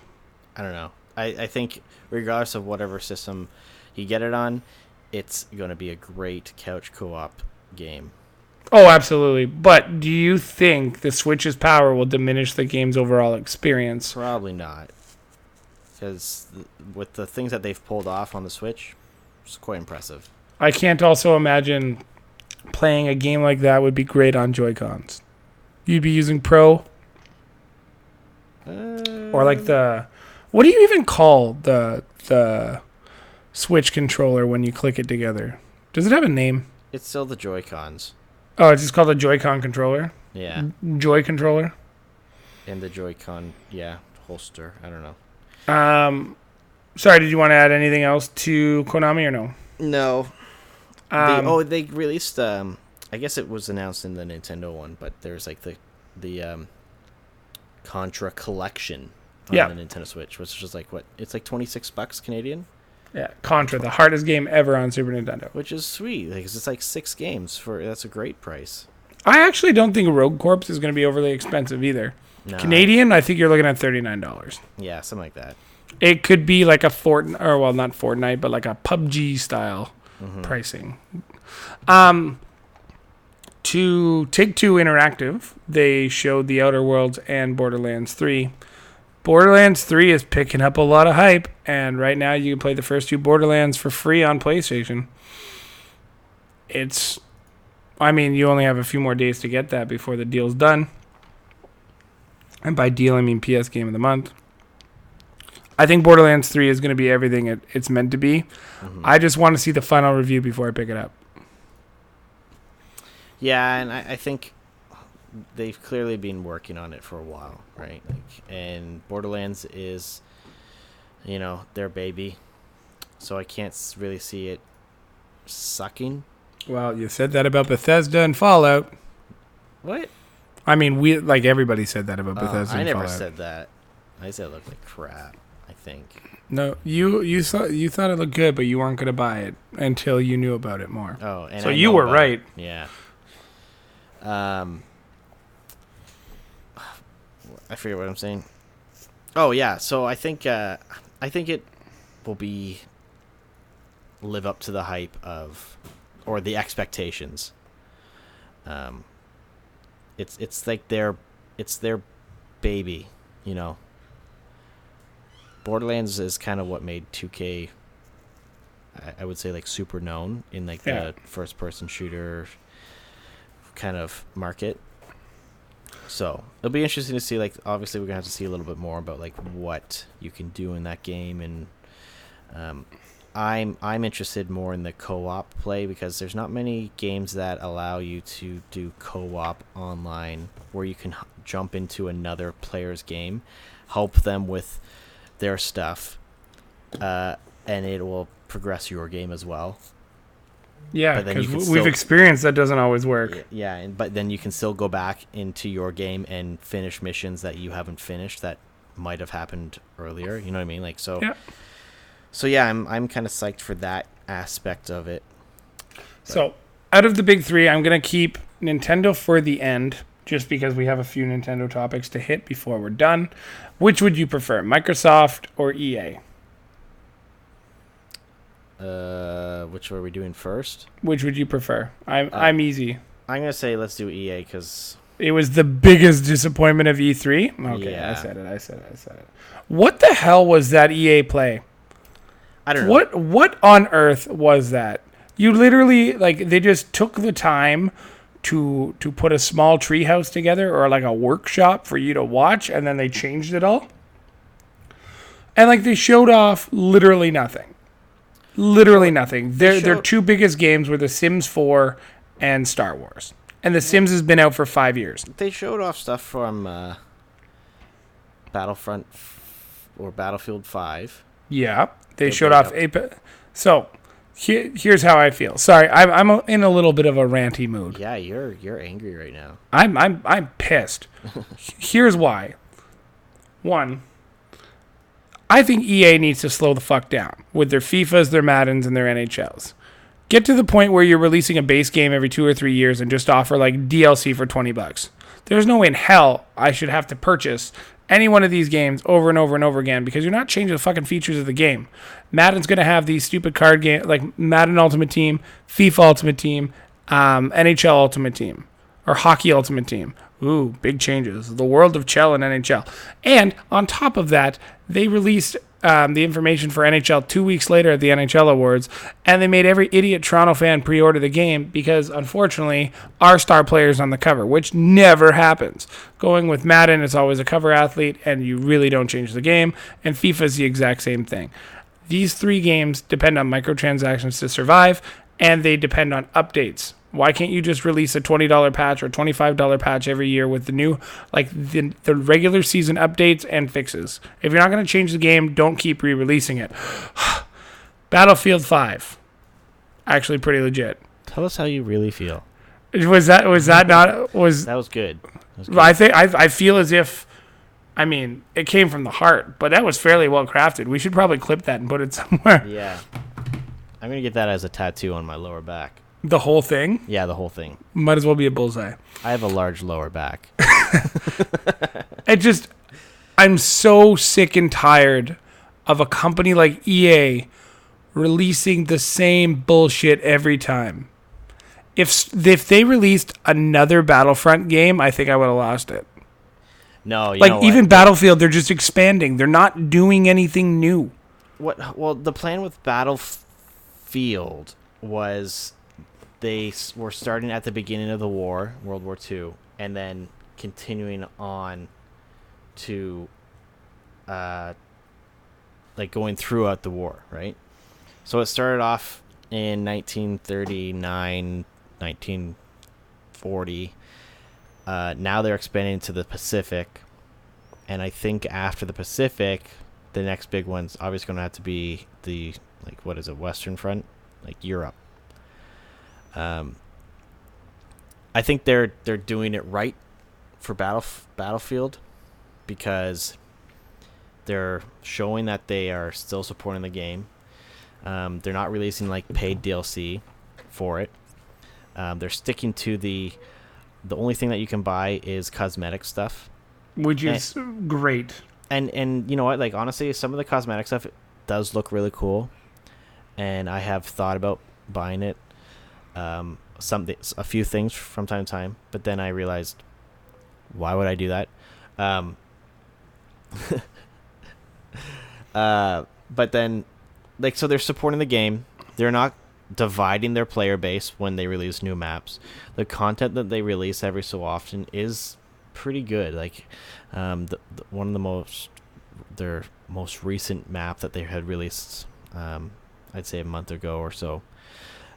I don't know. I, I think regardless of whatever system you get it on, it's going to be a great couch co-op game. Oh, absolutely. But do you think the Switch's power will diminish the game's overall experience? Probably not, because with the things that they've pulled off on the Switch, it's quite impressive. I can't also imagine playing a game like that would be great on Joy-Cons. You'd be using Pro uh, or like the what do you even call the the Switch controller when you click it together? Does it have a name? It's still the Joy Cons. Oh, it's just called the Joy-Con controller. Yeah, Joy controller. and the Joy-Con, yeah, holster. I don't know. Um, sorry, did you want to add anything else to Konami or no? No. Um, they, oh, they released. Um, I guess it was announced in the Nintendo one, but there's like the the um, Contra collection on Yeah. the Nintendo Switch, which is just like what? It's like twenty six bucks Canadian, yeah, Contra, the hardest game ever on Super Nintendo. which is sweet. Like it's like six games for that's a great price. I actually don't think Rogue Corps is going to be overly expensive either. No, Canadian, I think you're looking at thirty nine dollars. yeah, something like that. It could be like a Fortnite, or well, not Fortnite, but like a PUBG style Mhm. pricing. Um, to Take Two Interactive, they showed The Outer Worlds and Borderlands 3. Borderlands 3 is picking up a lot of hype, and right now you can play the first two Borderlands for free on PlayStation. It's, I mean, you only have a few more days to get that before the deal's done. And by deal, I mean PS Game of the Month. I think Borderlands 3 is going to be everything it, it's meant to be. Mhm. I just want to see the final review before I pick it up. Yeah, and I, I think they've clearly been working on it for a while, right? Like, and Borderlands is, you know, their baby, so I can't really see it sucking. Well, you said that about Bethesda and Fallout. What? I mean, we like everybody said that about Uh, Bethesda I and never Fallout. said that. I said it looked like crap. I think. no, you you thought you thought it looked good, but you weren't going to buy it until you knew about it more. Oh, and So I you were right. it. Yeah. Um, I forget what I'm saying. Oh yeah, so I think uh, I think it will be live up to the hype of or the expectations. Um, it's it's like their it's their baby, you know. Borderlands is kind of what made 2K I, I would say like super known in like Yeah. the first person shooter kind of market. So it'll be interesting to see. Like, obviously, we're gonna have to see a little bit more about like what you can do in that game and um, I'm I'm interested more in the co-op play because there's not many games that allow you to do co-op online where you can h- jump into another player's game, help them with their stuff, uh, and it will progress your game as well. Yeah, But then you because we've still- experienced that doesn't always work. Yeah, and but then you can still go back into your game and finish missions that you haven't finished that might have happened earlier. You know what I mean? Like so. Yeah. So yeah, I'm I'm kind of psyched for that aspect of it. So, out of the big three, I'm going to keep Nintendo for the end, just because we have a few Nintendo topics to hit before we're done. Which would you prefer, Microsoft or EA? Uh, which are we doing first? Which would you prefer? I'm Uh, I'm easy. I'm gonna say let's do EA because It was the biggest disappointment of E3. Okay, I said it. I said it. I said it. What the hell was that EA play? I don't know. What what on earth was that? You literally like they just took the time to to put a small treehouse together or like a workshop for you to watch and then they changed it all. And like they showed off literally nothing. Literally nothing. Their their two biggest games were The Sims 4 and Star Wars. And The Sims has been out for 5 years. They showed off stuff from uh, Battlefront f- or Battlefield Five. Yeah, they showed off up. Ape. So, here, here's how I feel. Sorry, I'm I'm a- in a little bit of a ranty mood. Yeah, you're you're angry right now. I'm I'm I'm pissed. Here's why. One, I think EA needs to slow the fuck down with their FIFAs, their Maddens, and their NHLs. Get to the point where you're releasing a base game every two or three years and just offer like DLC for twenty bucks. There's no way in hell I should have to purchase any one of these games over and over and over again because you're not changing the fucking features of the game. Madden's gonna have these stupid card game like Madden Ultimate Team, FIFA Ultimate Team, um, NHL Ultimate Team or Hockey Ultimate Team. Ooh, big changes. The world of Chell and NHL. And on top of that, they released um, the information for NHL two weeks later at the NHL Awards, and they made every idiot Toronto fan pre order the game because, unfortunately, our star player's on the cover, which never happens. Going with Madden, it's always a cover athlete, and you really don't change the game, and FIFA's the exact same thing. These three games depend on microtransactions to survive, and they depend on updates. Why can't you just release a twenty dollar patch or twenty five dollar patch every year with the new, like the, the regular season updates and fixes? If you're not going to change the game, don't keep re releasing it. Battlefield Five, actually pretty legit. Tell us how you really feel. Was that was that not was That was good. That was good. I think I, I feel as if, I mean, it came from the heart, but that was fairly well crafted. We should probably clip that and put it somewhere. Yeah. I'm gonna get that as a tattoo on my lower back. The whole thing Yeah, the whole thing. might as well be a bullseye. I have a large lower back. It just, I'm so sick and tired of a company like EA releasing the same bullshit every time. If if they released another Battlefront game, I think I would have lost it. No, you like even what? Battlefield, they're just expanding. They're not doing anything new. what? Well, the plan with Battlefield was they were starting at the beginning of the war, World War II, and then continuing on to, uh, like going throughout the war, right? So it started off in 1939, 1940. Uh, now they're expanding to the Pacific, and I think after the Pacific, the next big one's obviously going to have to be the like what is it, Western Front, like Europe. Um, I think they're they're doing it right for battle Battlefield because they're showing that they are still supporting the game. Um, they're not releasing like paid DLC for it. Um, they're sticking to the the only thing that you can buy is cosmetic stuff. Which is great. And and you know what? Like honestly, some of the cosmetic stuff does look really cool, and I have thought about buying it. Um, some thi- a few things from time to time, but then I realized, why would I do that? Um, uh, but then, like, so they're supporting the game. They're not dividing their player base when they release new maps. The content that they release every so often is pretty good. Like, um, the, the, one of the most their most recent map that they had released. Um, I'd say a month ago or so.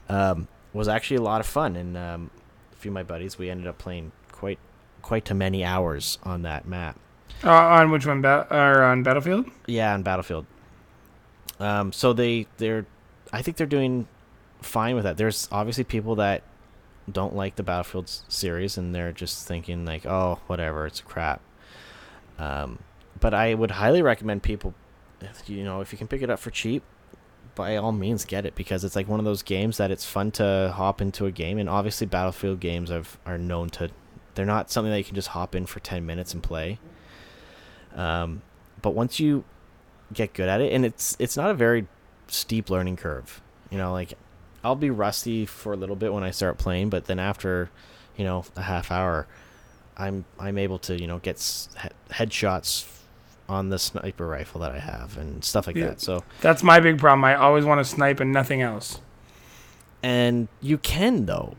Um, was actually a lot of fun, and um, a few of my buddies we ended up playing quite quite too many hours on that map. Uh, on which one? Ba- or on Battlefield? Yeah, on Battlefield. Um, so they they're, I think they're doing fine with that. There's obviously people that don't like the Battlefield series and they're just thinking like, oh, whatever, it's crap. Um, but I would highly recommend people, you know, if you can pick it up for cheap, by all means get it because it's like one of those games that it's fun to hop into a game and obviously Battlefield games are are known to, they're not something that you can just hop in for ten minutes and play. Um, but once you get good at it, and it's it's not a very steep learning curve. You know, like I'll be rusty for a little bit when I start playing, but then after, you know, a half hour, I'm I'm able to you know get headshots on the sniper rifle that I have and stuff like Yeah. that. So That's my big problem. I always want to snipe and nothing else. and you can though,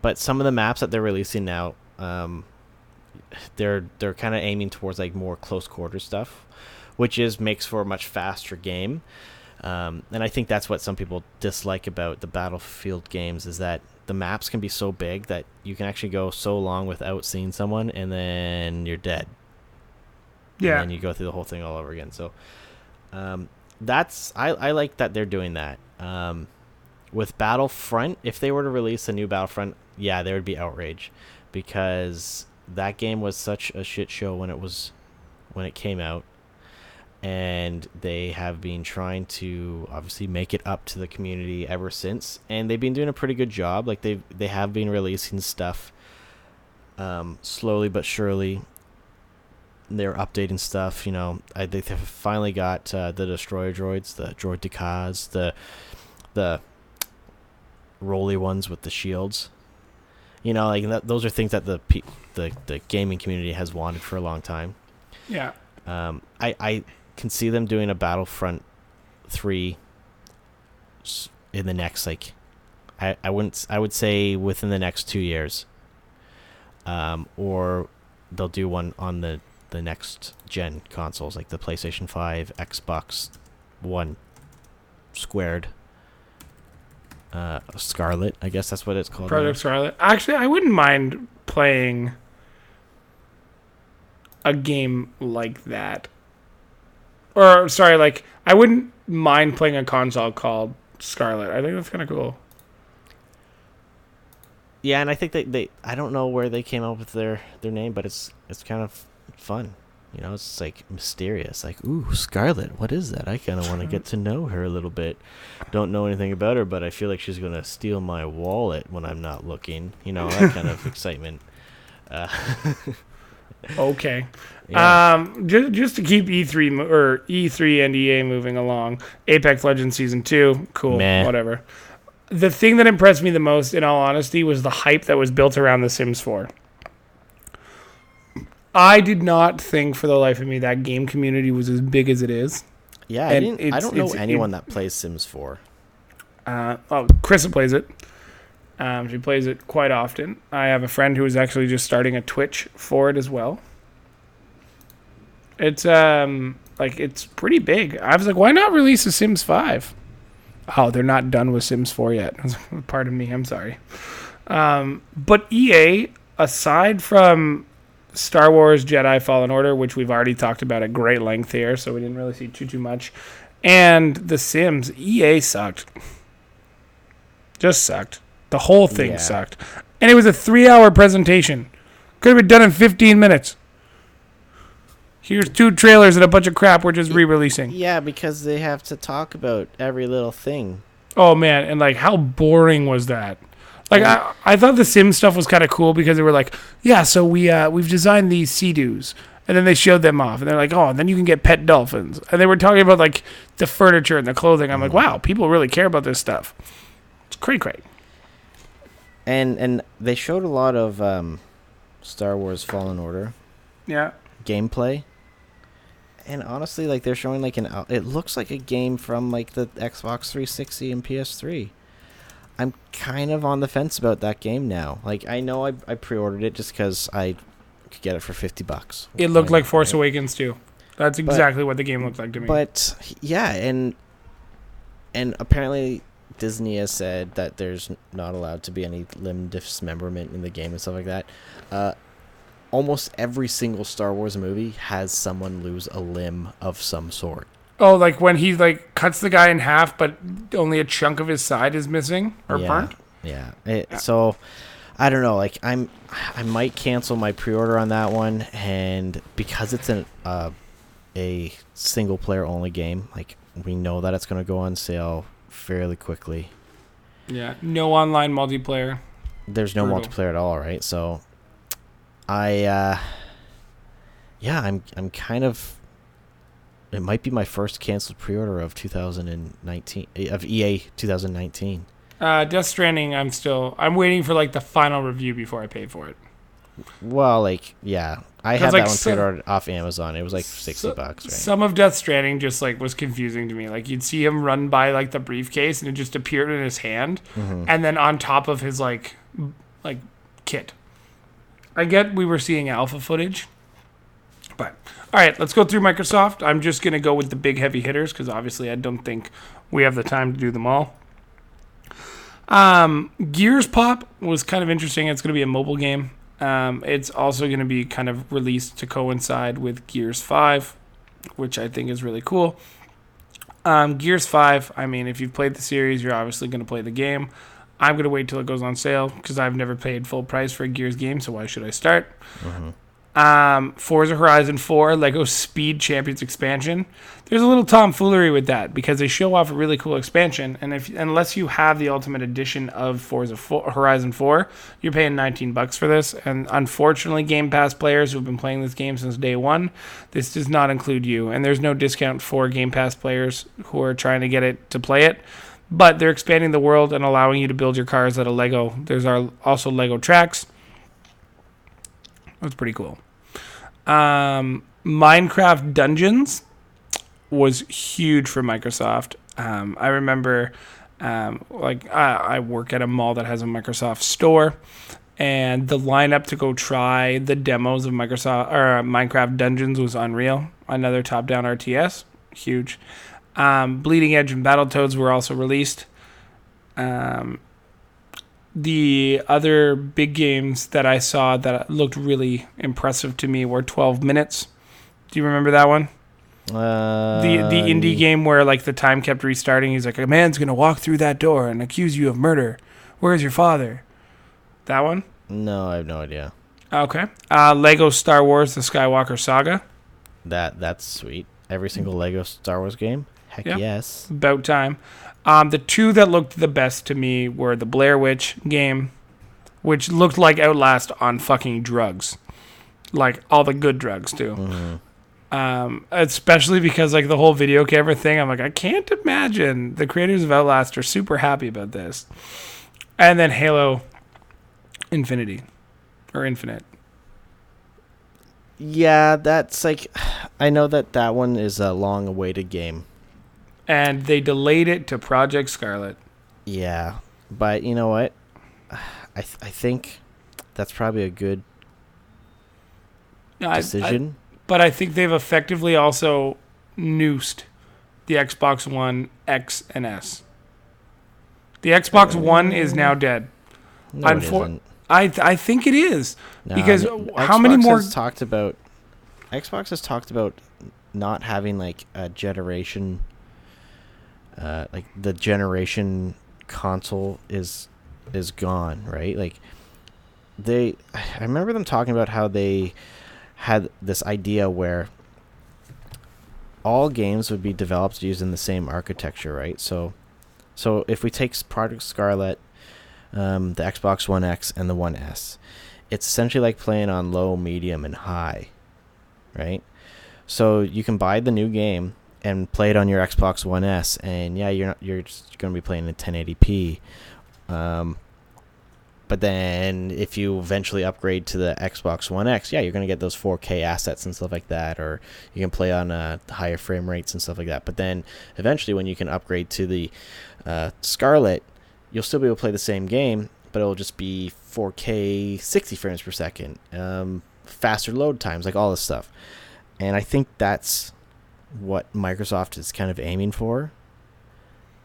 but some of the maps that they're releasing now, um, they're they're kind of aiming towards like more close quarter stuff, which is makes for a much faster game. Um, and I think that's what some people dislike about the Battlefield games is that the maps can be so big that you can actually go so long without seeing someone, and then you're dead. Yeah. And you go through the whole thing all over again. So um, that's I, I like that they're doing that. Um, with Battlefront, if they were to release a new Battlefront, yeah, there would be outrage because that game was such a shit show when it was when it came out. And they have been trying to obviously make it up to the community ever since, and they've been doing a pretty good job. Like they they have been releasing stuff um, slowly but surely they're updating stuff. You know, I think they've finally got uh, the destroyer droids, the droidekas, the the roly ones with the shields. You know, like that, those are things that the pe- the the gaming community has wanted for a long time. Yeah. Um, I I can see them doing a Battlefront three in the next like I I wouldn't I would say within the next two years. Um, or they'll do one on the the next gen consoles like the PlayStation Five, Xbox One, squared. Uh, Scarlett, I guess that's what it's called. now. Project Scarlett. Actually, I wouldn't mind playing a game like that. Or sorry, like I wouldn't mind playing a console called Scarlett. I think that's kind of cool. Yeah, and I think they, they I don't know where they came up with their their name, but it's it's kind of fun. You know, it's like mysterious. Like, ooh, Scarlett, what is that? I kind of want to get to know her a little bit. Don't know anything about her, but I feel like she's gonna steal my wallet when I'm not looking. You know, that kind of excitement. Uh, Okay. yeah. Um, just just to keep E3 mo- or E3 and EA moving along, Apex Legends season two, cool, Meh. whatever. The thing that impressed me the most, in all honesty, was the hype that was built around The Sims 4. I did not think for the life of me that game community was as big as it is. yeah, I didn't. I don't know anyone that plays Sims 4. Uh, oh, Krista plays it. Um, she plays it quite often. I have a friend who is actually just starting a Twitch for it as well. It's um like it's pretty big. I was like, why not release a Sims Five? Oh, they're not done with Sims Four yet. Pardon me, I'm sorry. Um, but EA, aside from Star Wars Jedi Fallen Order, which we've already talked about at great length here, so we didn't really see too too much, and The Sims, EA sucked. Just sucked. The whole thing Yeah. sucked. And it was a three hour presentation. Could have been done in 15 minutes. Here's two trailers and a bunch of crap we're just re releasing. Yeah, because they have to talk about every little thing. Oh, man. And like, how boring was that? Like, I, I thought the Sim stuff was kind of cool because they were like, yeah, so we, uh, we've designed these Sea-Doos. And then they showed them off. And they're like, oh, and then you can get pet dolphins. And they were talking about like the furniture and the clothing. I'm like, wow, people really care about this stuff. It's cray cray. And and they showed a lot of um, Star Wars Fallen Order Yeah. gameplay. And honestly, like they're showing like an it looks like a game from like the Xbox 360 and PS3. I'm kind of on the fence about that game now. Like I know I I pre-ordered it just cuz I could get it for 50 bucks. It looked like Force right? Awakens too. That's exactly what the game looked like to me. But yeah, and and apparently Disney has said that there's not allowed to be any limb dismemberment in the game and stuff like that. Uh, almost every single Star Wars movie has someone lose a limb of some sort. Oh, like when he like cuts the guy in half, but only a chunk of his side is missing or yeah, burnt. Yeah. It, so I don't know. Like I'm, I might cancel my pre-order on that one, and because it's an uh, a single player only game, like we know that it's gonna go on sale fairly quickly. Yeah, no online multiplayer. There's no Brutal. multiplayer at all, right? So I, uh, yeah, I'm I'm kind of. It might be my first canceled pre-order of 2019 eh, of EA 2019. Uh, Death Stranding, I'm still I'm waiting for like the final review before I pay for it. Well, like yeah, I had like, that one pre-ordered off Amazon. It was like sixty So- bucks, right? Some of Death Stranding just like was confusing to me. Like you'd see him run by like the briefcase and it just appeared in his hand, Mhm. and then on top of his like like kit. I get we were seeing alpha footage, but all right, let's go through Microsoft. I'm just gonna go with the big heavy hitters because obviously I don't think we have the time to do them all. Um, Gears Pop was kind of interesting. It's going to be a mobile game. Um, it's also going to be kind of released to coincide with Gears 5, which I think is really cool. Um, Gears 5, I mean, if you've played the series, you're obviously going to play the game. I'm going to wait till it goes on sale because I've never paid full price for a Gears game, so why should I start? Mhm. Um, Forza Horizon 4, Lego Speed Champions expansion. There's a little tomfoolery with that because they show off a really cool expansion, and if unless you have the Ultimate Edition of Forza 4, Horizon 4, you're paying 19 bucks for this. And unfortunately, Game Pass players who've been playing this game since day one, this does not include you, and there's no discount for Game Pass players who are trying to get it to play it. But they're expanding the world and allowing you to build your cars out of Lego. There's also Lego tracks. That's pretty cool. Um, Minecraft Dungeons was huge for Microsoft. Um, I remember, um, like, I, I work at a mall that has a Microsoft store, and the lineup to go try the demos of Microsoft or uh, Minecraft Dungeons was unreal. Another top-down RTS, huge. Um, Bleeding Edge and Battletoads were also released. Um, the other big games that I saw that looked really impressive to me were 12 Minutes. Do you remember that one? Uh, The the indie game where like the time kept restarting. He's like, a man's gonna walk through that door and accuse you of murder. Where's your father? That one. No, I have no idea. Okay. Uh, Lego Star Wars: The Skywalker Saga. That that's sweet. Every single Lego Star Wars game. Heck Yeah. yes. About time. Um, the two that looked the best to me were the Blair Witch game, which looked like Outlast on fucking drugs, like all the good drugs too. Mhm. um, especially because like the whole video camera thing. I'm like, I can't imagine the creators of Outlast are super happy about this. And then Halo Infinity or Infinite. Yeah, that's like. I know that that one is a long-awaited game. And they delayed it to Project Scarlett. Yeah, but you know what? I th- I think that's probably a good I- I- decision. but I think they've effectively also noosed the Xbox One X and S. The Xbox mm. One is now dead. no, it unfor- isn't. I th- I think it is. Nah, because how many Xbox more- Has talked about Xbox has talked about not having like a generation, uh, like the generation console is is gone, right? Like they, I remember them talking about how they had this idea where all games would be developed using the same architecture, right? So, so if we take Project Scarlett, um, the Xbox One X and the One S, it's essentially like playing on low, medium, and high, right? So you can buy the new game and play it on your Xbox One S, and yeah, you're not, you're just going to be playing in 1080p. Um, but then if you eventually upgrade to the Xbox One X, yeah, you're going to get those 4K assets and stuff like that, or you can play on uh, higher frame rates and stuff like that. But then eventually, when you can upgrade to the uh, Scarlett, you'll still be able to play the same game, but it'll just be 4K, 60 frames per second, um, faster load times, like all this stuff. And I think that's what Microsoft is kind of aiming for.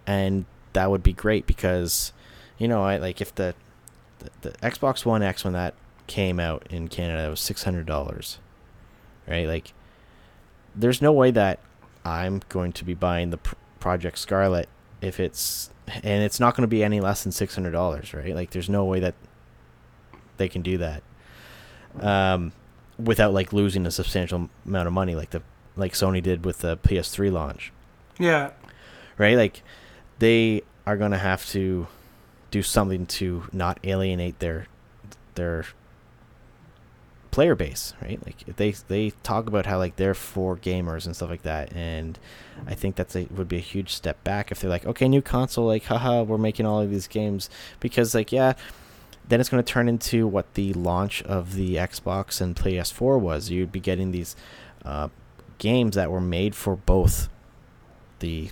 and that would be great because, you know, I like if the the, the Xbox One X when that came out in Canada was six hundred dollars, right? Like, there's no way that I'm going to be buying the Project Scarlett if it's and it's not going to be any less than six hundred dollars, right? Like, there's no way that they can do that, um, without like losing a substantial amount of money, like the like Sony did with the PS3 launch, Yeah. right? Like, they are going to have to do something to not alienate their their player base, right? Like they they talk about how like they're for gamers and stuff like that, and I think that's a would be a huge step back if they're like, okay, new console, like haha, we're making all of these games because like yeah, then it's going to turn into what the launch of the Xbox and PS4 was. You'd be getting these uh, games that were made for both the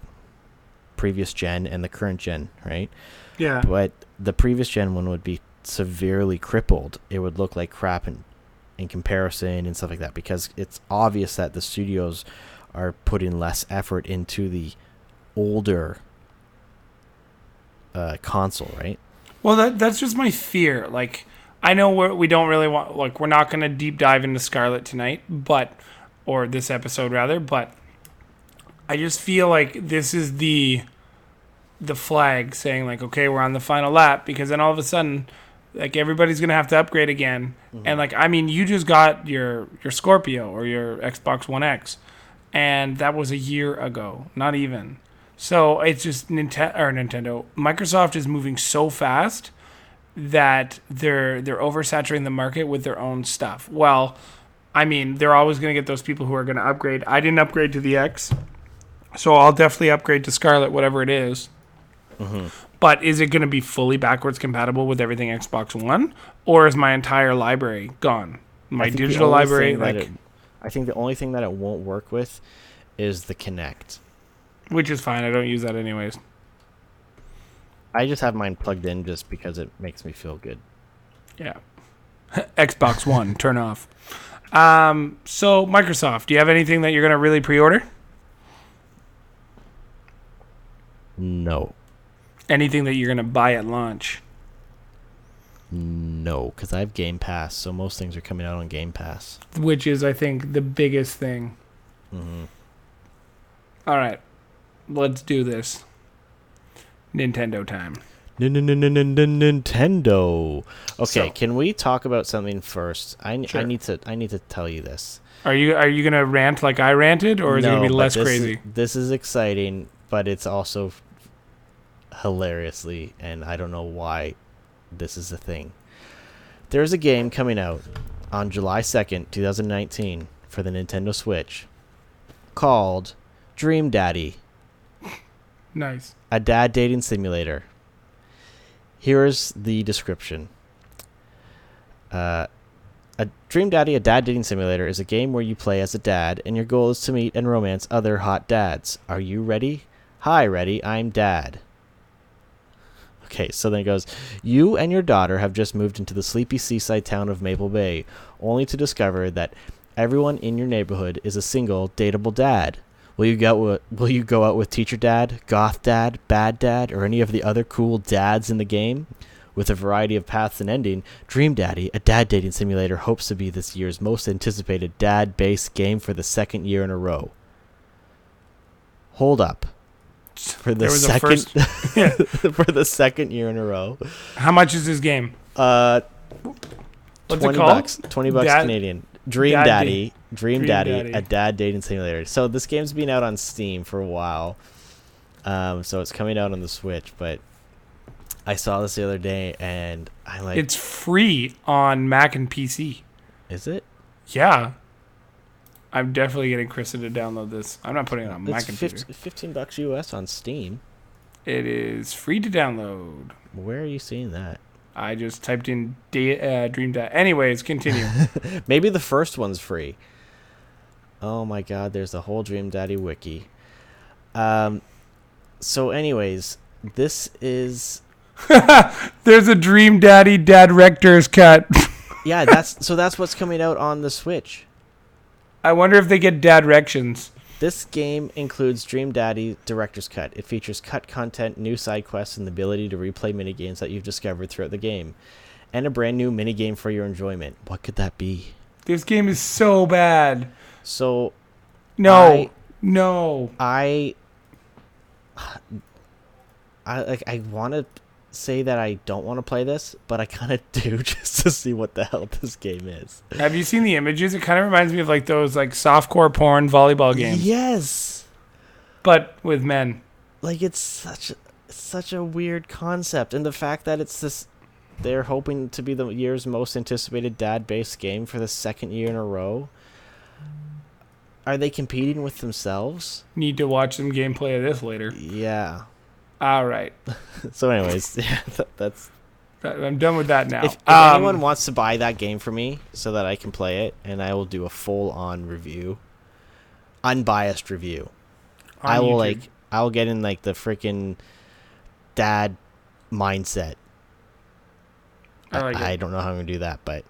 previous gen and the current gen, right? Yeah. but the previous gen one would be severely crippled. It would look like crap in, in comparison and stuff like that because it's obvious that the studios are putting less effort into the older uh, console, right? Well, that that's just my fear. Like, I know we're, we don't really want, like, we're not going to deep dive into Scarlett tonight, but, or this episode rather, but I just feel like this is the, the flag saying, like, okay, we're on the final lap, because then all of a sudden, like, everybody's to have to upgrade again. Mm-hmm. And, like, I mean, you just got your, your Scorpio or your Xbox One X, and that was a year ago, not even. So it's just Nintendo or Nintendo. Microsoft is moving so fast that they're they're oversaturating the market with their own stuff. Well, I mean, they're always going to get those people who are going to upgrade. I didn't upgrade to the X, so I'll definitely upgrade to Scarlett, whatever it is. Mm-hmm. But is it going to be fully backwards compatible with everything Xbox One, or is my entire library gone? My I think the digital library, like, it- I think the only thing that it won't work with is the Kinect. which is fine. I don't use that anyways. I just have mine plugged in just because it makes me feel good. Yeah. Xbox One, turn off. Um, so Microsoft, do you have anything that you're gonna really pre-order? No, Anything that you're gonna buy at launch? no, because I have Game Pass, so most things are coming out on Game Pass. Which is, I think, the biggest thing. hmm All right, let's do this. Nintendo time. Nintendo. Okay, So- can we talk about something first? I, n- I Sure. need to I need to tell you this. Are you are you gonna rant like I ranted, or is it gonna be less this is- crazy? this is exciting, but it's also hilariously, and I don't know why this is a thing. There's a game coming out on July 2nd, 2019 for the Nintendo Switch called Dream Daddy, Nice. a dad dating simulator. Here's the description. Uh, a Dream Daddy, a dad dating simulator, is a game where you play as a dad, and your goal is to meet and romance other hot dads. Are you ready? Hi, ready. I'm dad. Okay, so then it goes You and your daughter have just moved into the sleepy seaside town of Maple Bay, only to discover that everyone in your neighborhood is a single, dateable dad. Will you go with, will you go out with teacher dad, goth dad, bad dad, or any of the other cool dads in the game? With a variety of paths and ending, Dream Daddy, a dad dating simulator, hopes to be this year's most anticipated dad-based game for the second year in a row. Hold up. For the There was a second first- Yeah. for the second year in a row. How much is this game? Uh What's 20 it called? bucks. 20 bucks Dad- Canadian. Dream Dad Daddy. Dream, Dream Daddy, Daddy. a dad dating simulator. So this game's been out on Steam for a while. Um, so it's coming out on the Switch, but I saw this the other day and I like It's free on Mac and PC. is it? Yeah. I'm definitely getting Kristen to download this. I'm not putting it on my It's computer. 15, 15 bucks US on Steam. It is free to download. Where are you seeing that? I just typed in da- uh, Dream Dad. Anyways, continue. Maybe the first one's free. Oh my god, there's a whole Dream Daddy wiki. Um so anyways, this is There's a Dream Daddy Dadrector's cut. yeah, that's so that's what's coming out on the Switch. I wonder if they get dad rections. This game includes Dream Daddy Director's Cut. It features cut content, new side quests, and the ability to replay minigames that you've discovered throughout the game. And a brand new minigame for your enjoyment. What could that be? This game is so bad. So No, I- no. I I like I want to say that I don't want to play this, but I kind of do just to see what the hell this game is. Have you seen the images? It kind of reminds me of like those like softcore porn volleyball games, Yes. but with men. Like it's such such a weird concept and the fact that it's this they're hoping to be the year's most anticipated dad-based game for the second year in a row. Are they competing with themselves? Need to watch some gameplay of this later. Yeah. All right, So anyways, yeah, that, that's I'm done with that now. If, if Um, anyone wants to buy that game for me so that I can play it, and I will do a full on review, unbiased review. I will YouTube. like I will get in like the freaking dad mindset. I like I it. don't know how I'm gonna do that, but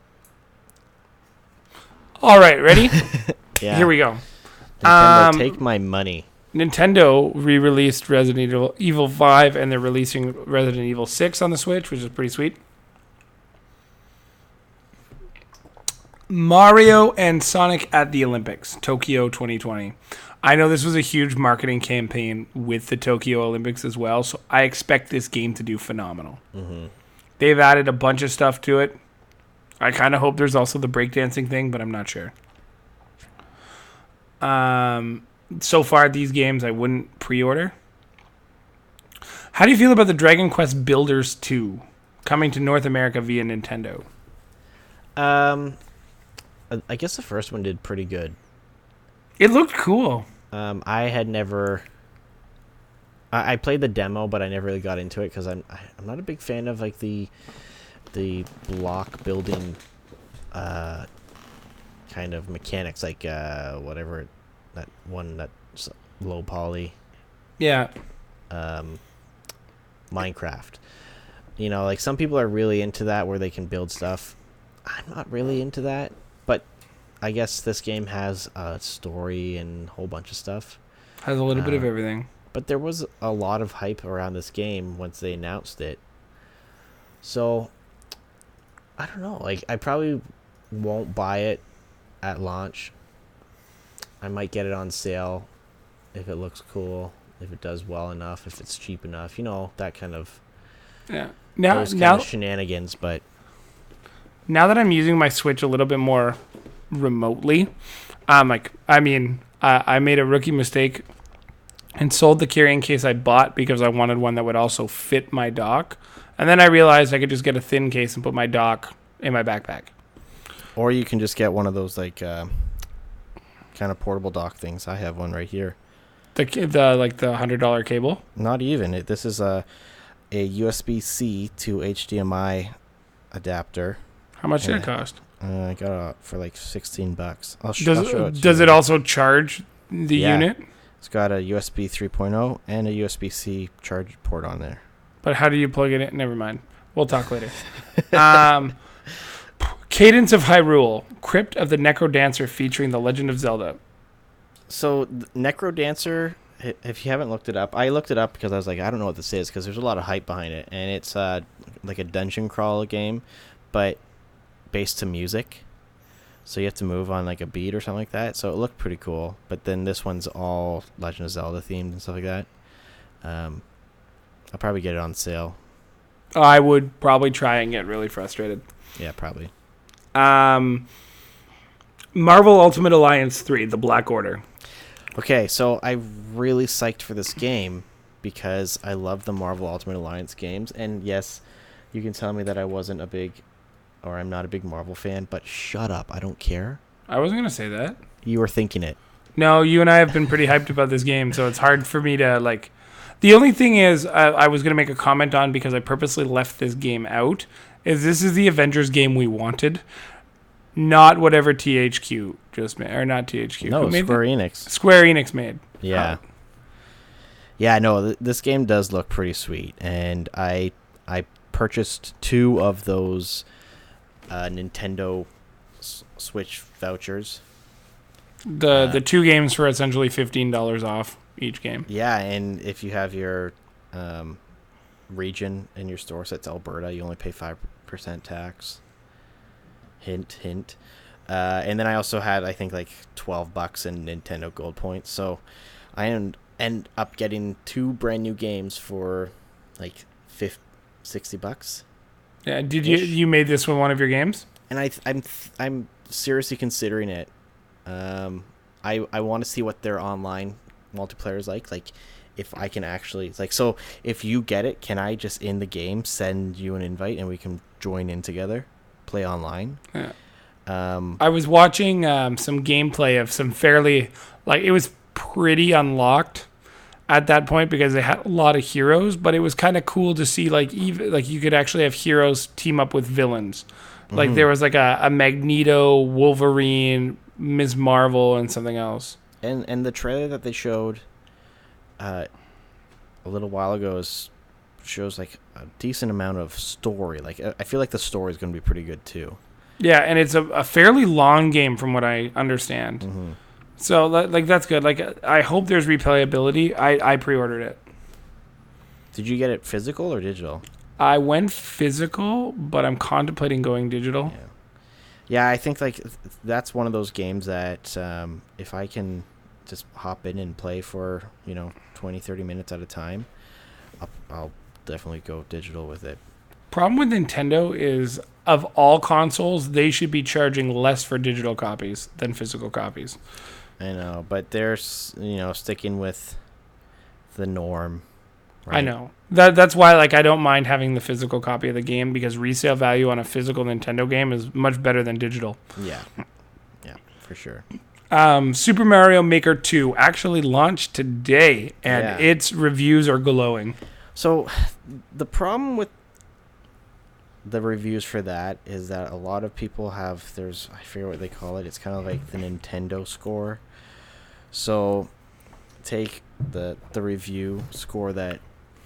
All right, ready? yeah. Here we go. Nintendo, Um, take my money. Nintendo re-released Resident Evil, Evil 5 and they're releasing Resident Evil 6 on the Switch, which is pretty sweet. Mario and Sonic at the Olympics, Tokyo 2020. I know this was a huge marketing campaign with the Tokyo Olympics as well, so I expect this game to do phenomenal. hmm They've added a bunch of stuff to it. I kind of hope there's also the breakdancing thing, but I'm not sure. Um, so far, these games I wouldn't pre-order. How do you feel about the Dragon Quest Builders 2 coming to North America via Nintendo? Um, I- guess the first one did pretty good. It looked cool. Um, I had never. I, I played the demo, but I never really got into it because I'm I, I'm not a big fan of like the the block building uh kind of mechanics, like uh whatever that one that's low poly Yeah, um Minecraft. You know, like some people are really into that where they can build stuff. I'm not really into that, but I guess this game has a story and a whole bunch of stuff. has a little bit of Uh, everything. But there was a lot of hype around this game once they announced it. So I don't know. Like I probably won't buy it at launch. I might get it on sale if it looks cool, if it does well enough, if it's cheap enough, you know, that kind of Yeah. Now, those kind now, of shenanigans, but now that I'm using my Switch a little bit more remotely, um, like I mean, I, I made a rookie mistake and sold the carrying case I bought because I wanted one that would also fit my dock, and then I realized I could just get a thin case and put my dock in my backpack. or you can just get one of those like uh, kind of portable dock things. I have one right here. The the like the hundred dollar cable. Not even. It, this is a a USB C to HDMI adapter. How much did it cost? Uh, I got it for like sixteen bucks. I'll, sh- I'll Does show it. does you. it also charge the Yeah. unit? It's got a USB 3.0 and a USB C charge port on there. But how do you plug it in? Never mind. We'll talk later. um, Cadence of Hyrule, Crypt of the NecroDancer featuring The Legend of Zelda. So NecroDancer, if you haven't looked it up, I looked it up because I was like, I don't know what this is because there's a lot of hype behind it, and it's uh, like a dungeon crawl game, but based to music. So you have to move on like a beat or something like that. So it looked pretty cool. But then this one's all Legend of Zelda themed and stuff like that. Um, I'll probably get it on sale. I would probably try and get really frustrated. Yeah, probably. Um, Marvel Ultimate Alliance 3, The Black Order. Okay, so I'm really psyched for this game because I love the Marvel Ultimate Alliance games. And yes, you can tell me that I wasn't a big, or I'm not a big Marvel fan, but shut up. I don't care. I wasn't going to say that. You were thinking it. No, you and I have been pretty hyped about this game, so it's hard for me to like. The only thing is, I, I was gonna make a comment on because I purposely left this game out. Is this is the Avengers game we wanted, not whatever THQ just made, or not THQ. no, made Square that? Enix. Square Enix made. Yeah. Oh. Yeah, no, th- this game does look pretty sweet, and I I purchased two of those uh, Nintendo S- Switch vouchers, The the two games for essentially fifteen dollars off each game. Yeah, and if you have your um, region in your store, so it's Alberta, you only pay five percent tax. Hint, hint. Uh, and then I also had, I think, like twelve bucks in Nintendo Gold points. So I end end up getting two brand new games for like 50, 60 bucks. Yeah, did you you made this one one of your games? and I I'm I'm seriously considering it. Um, I I want to see what their online multiplayer is like. Like, if I can actually like, so if you get it, can I just in the game send you an invite and we can join in together, play online? Yeah. Um, I was watching um, some gameplay of some fairly like it was pretty unlocked at that point because they had a lot of heroes, but it was kind of cool to see like even like you could actually have heroes team up with villains. Like Mhm. there was like a, a Magneto, Wolverine, Ms. Marvel, and something else. and and the trailer that they showed, uh, a little while ago is shows like a decent amount of story. Like I I feel like the story is going to be pretty good too. Yeah, and it's a, a fairly long game from what I understand. Mm-hmm. So like that's good. Like I hope there's replayability. I I pre-ordered it. Did you get it physical or digital? I went physical, but I'm contemplating going digital. Yeah. Yeah, I think like that's one of those games that um, if I can just hop in and play for, you know, 20, 30 minutes at a time, I'll, I'll definitely go digital with it. Problem with Nintendo is of all consoles, they should be charging less for digital copies than physical copies. I know, but they're, you know, sticking with the norm. I know. That that's why like I don't mind having the physical copy of the game because resale value on a physical Nintendo game is much better than digital. Yeah. Yeah, for sure. Um, Super Mario Maker 2 actually launched today and Yeah. its reviews are glowing. So the problem with the reviews for that is that a lot of people have there's I forget what they call it. It's kind of like the Nintendo score. So take the the review score that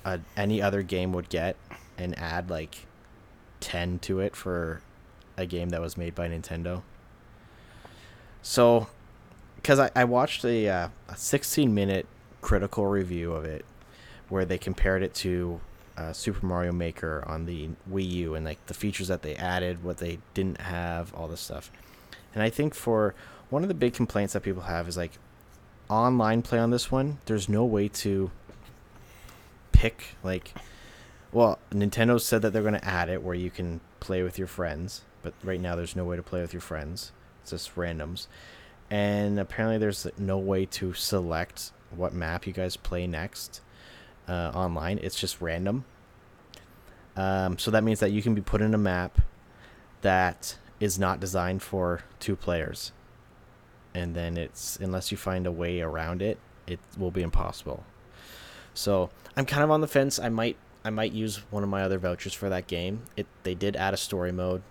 uh, any other game would get and add like 10 to it for a game that was made by Nintendo. So because I, I watched a, uh, a 16 minute critical review of it where they compared it to uh, Super Mario Maker on the Wii U and like the features that they added, what they didn't have, all this stuff. And I think for one of the big complaints that people have is like online play on this one. There's no way to pick like, well, Nintendo said that they're going to add it where you can play with your friends, but right now there's no way to play with your friends. It's just randoms. And apparently there's no way to select what map you guys play next uh, online. It's just random. Um, so that means that you can be put in a map that is not designed for two players, and then it's unless you find a way around it, it will be impossible. So I'm kind of on the fence. I might I might use one of my other vouchers for that game. It they did add a story mode,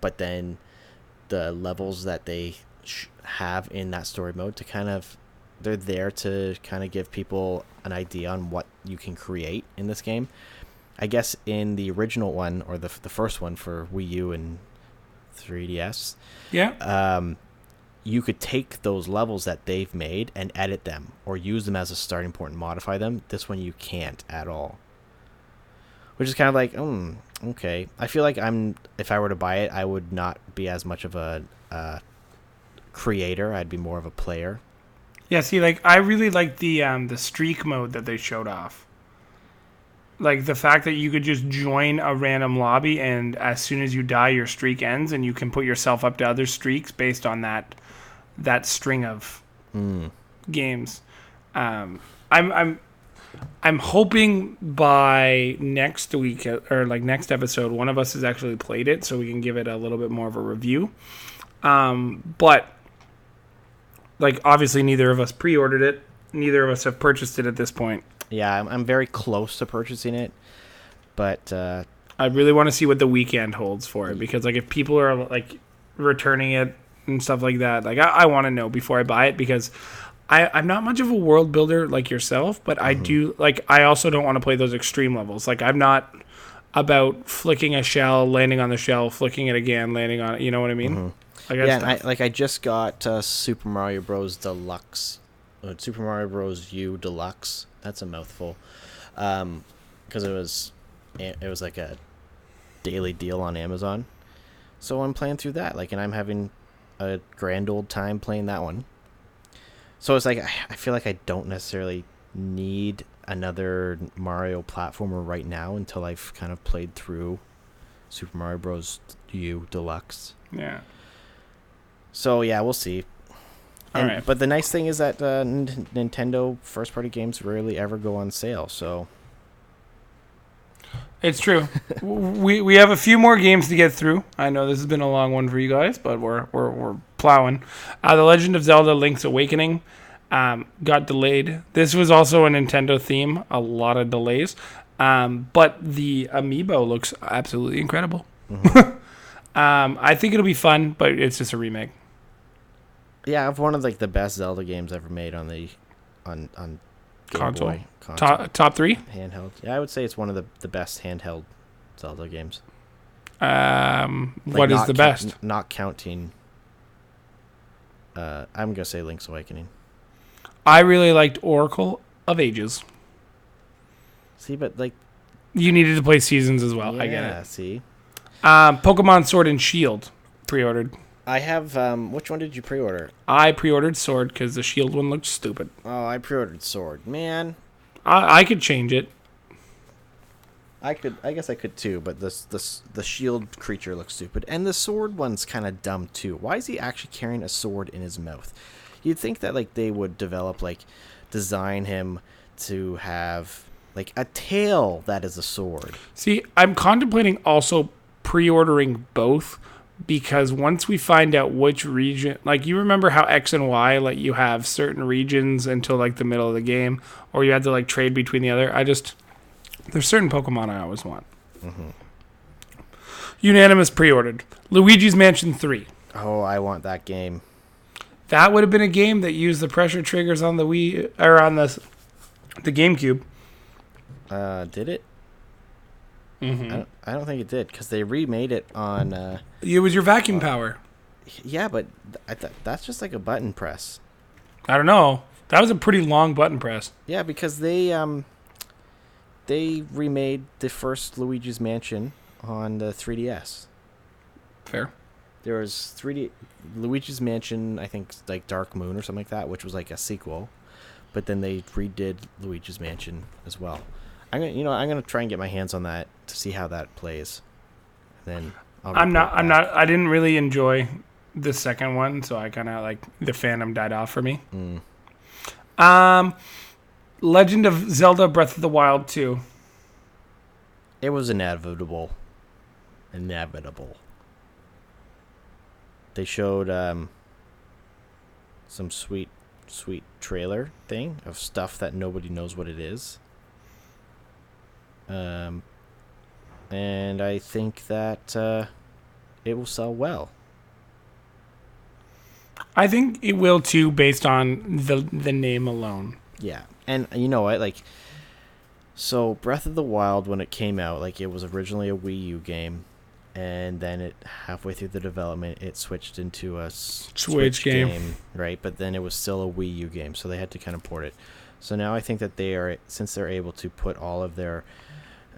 but then the levels that they have in that story mode to kind of they're there to kind of give people an idea on what you can create in this game. I guess in the original one or the the first one for Wii U and 3DS, Yeah. um, you could take those levels that they've made and edit them or use them as a starting point and modify them. This one you can't at all. Which is kind of like, um, okay. I feel like I'm if I were to buy it, I would not be as much of a uh, creator. I'd be more of a player. Yeah, see, like I really like the um, the streak mode that they showed off. Like the fact that you could just join a random lobby, and as soon as you die, your streak ends, and you can put yourself up to other streaks based on that that string of Hmm. games. Um, I'm I'm I'm hoping by next week uh, or like next episode, one of us has actually played it, so we can give it a little bit more of a review. Um, but like obviously, neither of us pre-ordered it. Neither of us have purchased it at this point. Yeah, I'm, I'm very close to purchasing it, but uh, I really want to see what the weekend holds for it mm. because like if people are like returning it and stuff like that, like I, I want to know before I buy it because I, I'm not much of a world builder like yourself, but I mm-hmm. do like I also don't want to play those extreme levels. Like I'm not about flicking a shell, landing on the shell, flicking it again, landing on it. You know what I mean? Like yeah, that's and I, like I just got uh, Super Mario Bros. Deluxe, uh, Super Mario Bros. U Deluxe. That's a mouthful, because it was it was like a daily deal on Amazon. So I'm playing through that, like, and I'm having a grand old time playing that one. So it's like I I feel like I don't necessarily need another Mario platformer right now until I've kind of played through Super Mario Bros. U Deluxe. yeah. So yeah, we'll see. And, Alright. But the nice thing is that uh, N- Nintendo first party games rarely ever go on sale. So It's true. we we have a few more games to get through. I know this has been a long one for you guys, but we're we're we're plowing. Uh, the Legend of Zelda: Link's Awakening um, got delayed. This was also a Nintendo theme. A lot of delays, um, but the amiibo looks absolutely incredible. um, I think it'll be fun, but it's just a remake. Yeah, I've one of like the best Zelda games ever made on the on on Game Console. Boy console Top top three. handheld. Yeah, I would say it's one of the the best handheld Zelda games. Um, Like, what is the best? not counting. Uh, I'm gonna say Link's Awakening. I really liked Oracle of Ages. See, but like, You needed to play Seasons as well. yeah, I get it. see, Um, Pokemon Sword and Shield pre-ordered. I have. Um, which one did you pre-order? I pre-ordered Sword because the Shield one looked stupid. Oh, I pre-ordered Sword. Man, I, I could change it. I could, I guess I could too, but this, this, the shield creature looks stupid, and the sword one's kind of dumb too. Why is he actually carrying a sword in his mouth? You'd think that like they would develop like, design him to have like a tail that is a sword. See, I'm contemplating also pre-ordering both because once we find out which region, like you remember how X and Y, like you have certain regions until like the middle of the game, or you had to like trade between the other. I just there's certain Pokemon I always want. Unanimous pre-ordered Luigi's Mansion Three. Oh, I want that game. That would have been a game that used the pressure triggers on the Wii or on the the GameCube. Uh, did it? I Mm-hmm. don't, I don't think it did because they remade it on. Uh, It was your vacuum power. yeah, but th- I th- that's just like a button press. I don't know. That was a pretty long button press. Yeah, because they um they remade the first Luigi's Mansion on the 3DS. Fair. There was 3D Luigi's Mansion, I think like Dark Moon or something like that, which was like a sequel. But then they redid Luigi's Mansion as well. I'm gonna, you know, I'm gonna try and get my hands on that to see how that plays. Then I'll I'm not. I'm back. not. I didn't really enjoy the second one, so I kind of like the fandom died off for me. Mm. Um, Legend of Zelda: Breath of the Wild 2. It was inevitable. Inevitable. They showed um, some sweet, sweet trailer thing of stuff that nobody knows what it is. Um, and I think that uh, it will sell well. I think it will too, based on the the name alone. Yeah, and you know what? Like, so Breath of the Wild, when it came out, like it was originally a Wii U game, and then it halfway through the development, it switched into a Switch game. right? But then it was still a Wii U game, so they had to kind of port it. So now I think that they are, since they're able to put all of their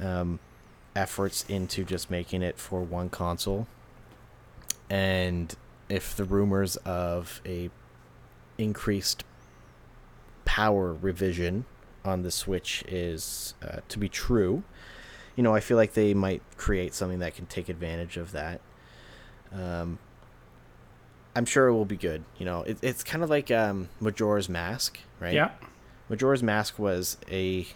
um, efforts into just making it for one console, and if the rumors of a increased power revision on the Switch is uh, to be true, you know, I feel like they might create something that can take advantage of that. Um, I'm sure it will be good. You know, it, it's kind of like um, Majora's Mask, right? Yeah. Majora's Mask was a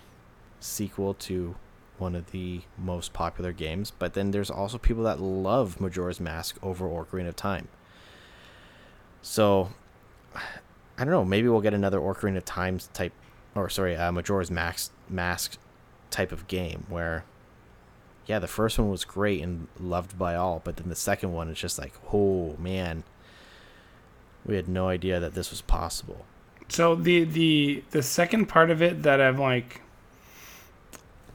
sequel to one of the most popular games, but then there's also people that love Majora's Mask over Ocarina of Time. So, I don't know. Maybe we'll get another Ocarina of Time type, or sorry, uh, Majora's Mask Mask type of game where, yeah, the first one was great and loved by all, but then the second one is just like, oh man, we had no idea that this was possible. So the the the second part of it that I'm like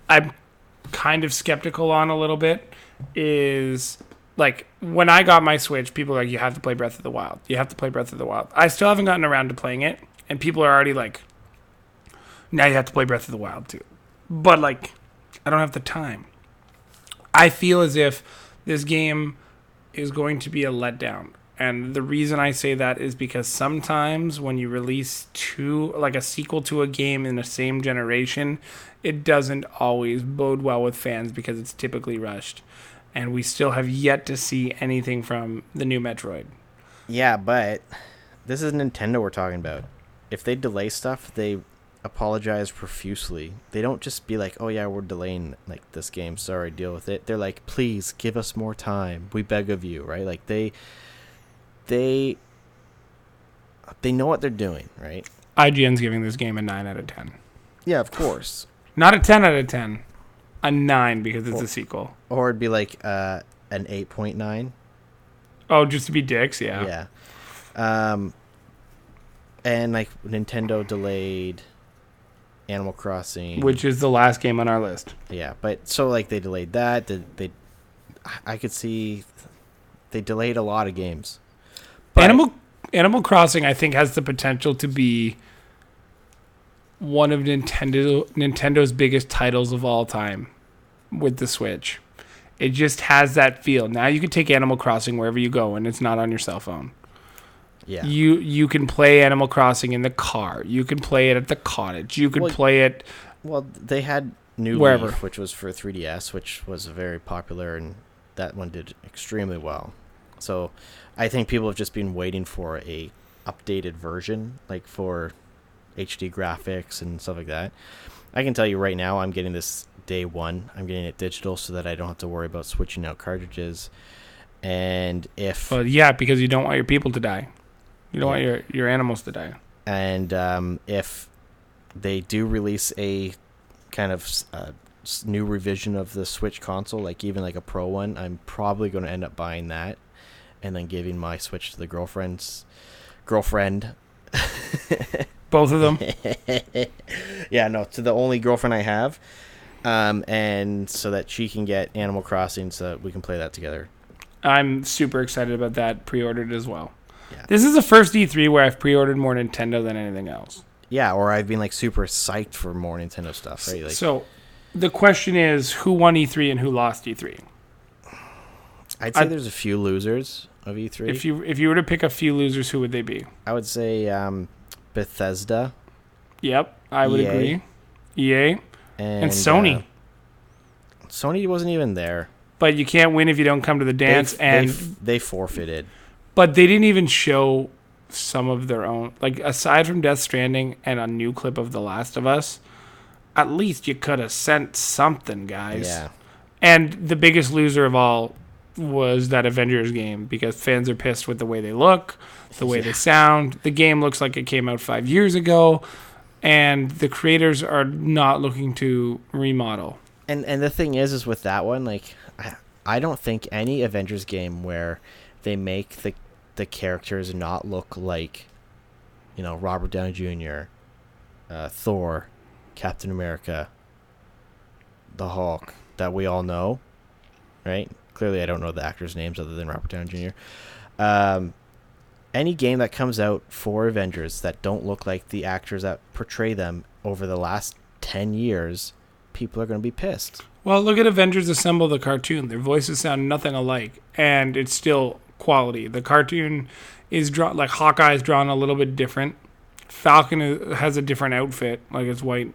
I'm kind of skeptical on a little bit is like when I got my Switch, people like, you have to play Breath of the Wild. You have to play Breath of the Wild. I still haven't gotten around to playing it, and people are already like, now you have to play Breath of the Wild too. But like, I don't have the time. I feel as if this game is going to be a letdown. And the reason I say that is because sometimes when you release two, like a sequel to a game in the same generation, it doesn't always bode well with fans because it's typically rushed. And we still have yet to see anything from the new Metroid. Yeah, but this is Nintendo we're talking about. If they delay stuff, they apologize profusely. They don't just be like, "Oh yeah, we're delaying like this game. Sorry, deal with it." They're like, "Please give us more time. We beg of you." Right? Like they they they know what they're doing, right? IGN's giving this game a 9 out of 10. Yeah, of course. Not a 10 out of 10. A 9 because it's a sequel. Or it'd be like uh, an eight point nine. Oh, just to be dicks, yeah. Yeah. Um, and like Nintendo delayed Animal Crossing, Which is the last game on our list. yeah, but so like they delayed that. They, they I could see they delayed a lot of games. But- Animal Animal Crossing, I think, has the potential to be one of Nintendo Nintendo's biggest titles of all time with the Switch. It just has that feel. Now you can take Animal Crossing wherever you go, and it's not on your cell phone. Yeah, You you can play Animal Crossing in the car. You can play it at the cottage. You can Well, play it. well they had New Wherever. Leaf, which was for 3DS, which was very popular, and that one did extremely well. So I think people have just been waiting for a updated version, like for HD graphics and stuff like that. I can tell you right now, I'm getting this day one. I'm getting it digital so that I don't have to worry about switching out cartridges. And if But yeah, because you don't want your people to die. You don't Yeah. want your your animals to die. and um, if they do release a kind of uh, new revision of the Switch console, like even like a Pro one, I'm probably going to end up buying that, and then giving my Switch to the girlfriend's girlfriend. Both of them. yeah, no, to the only girlfriend I have, um, and so that she can get Animal Crossing, so that we can play that together. I'm super excited about that. Pre-ordered as well. Yeah. This is the first E3 where I've pre-ordered more Nintendo than anything else. Yeah, or I've been like super psyched for more Nintendo stuff, right? Like, so, the question is, who won E3 and who lost E3? I'd say I- there's a few losers of E E3. If you if you were to pick a few losers, who would they be? I would say um, Bethesda Yep, I would EA. agree. EA and, and, Sony, uh, Sony wasn't even there. but you can't win if you don't come to the dance. f- and they, they forfeited. but they didn't even show some of their own. Like aside from Death Stranding and a new clip of The Last of Us, at least you could have sent something, guys. Yeah, And the biggest loser of all was that Avengers game because fans are pissed with the way they look, the way they sound. The game looks like it came out five years ago, and the creators are not looking to remodel. and and the thing is, is with that one, like I, I don't think any Avengers game where they make the the characters not look like, you know, Robert Downey Jr., uh, Thor, Captain America, the Hulk that we all know, right? Clearly, I don't know the actors' names other than Robert Downey Jr. Um, any game that comes out for Avengers that don't look like the actors that portray them over the last ten years, people are going to be pissed. Well, look at Avengers Assemble the cartoon. Their voices sound nothing alike, and it's still quality. The cartoon is drawn like Hawkeye's drawn a little bit different. Falcon is, has a different outfit, like it's white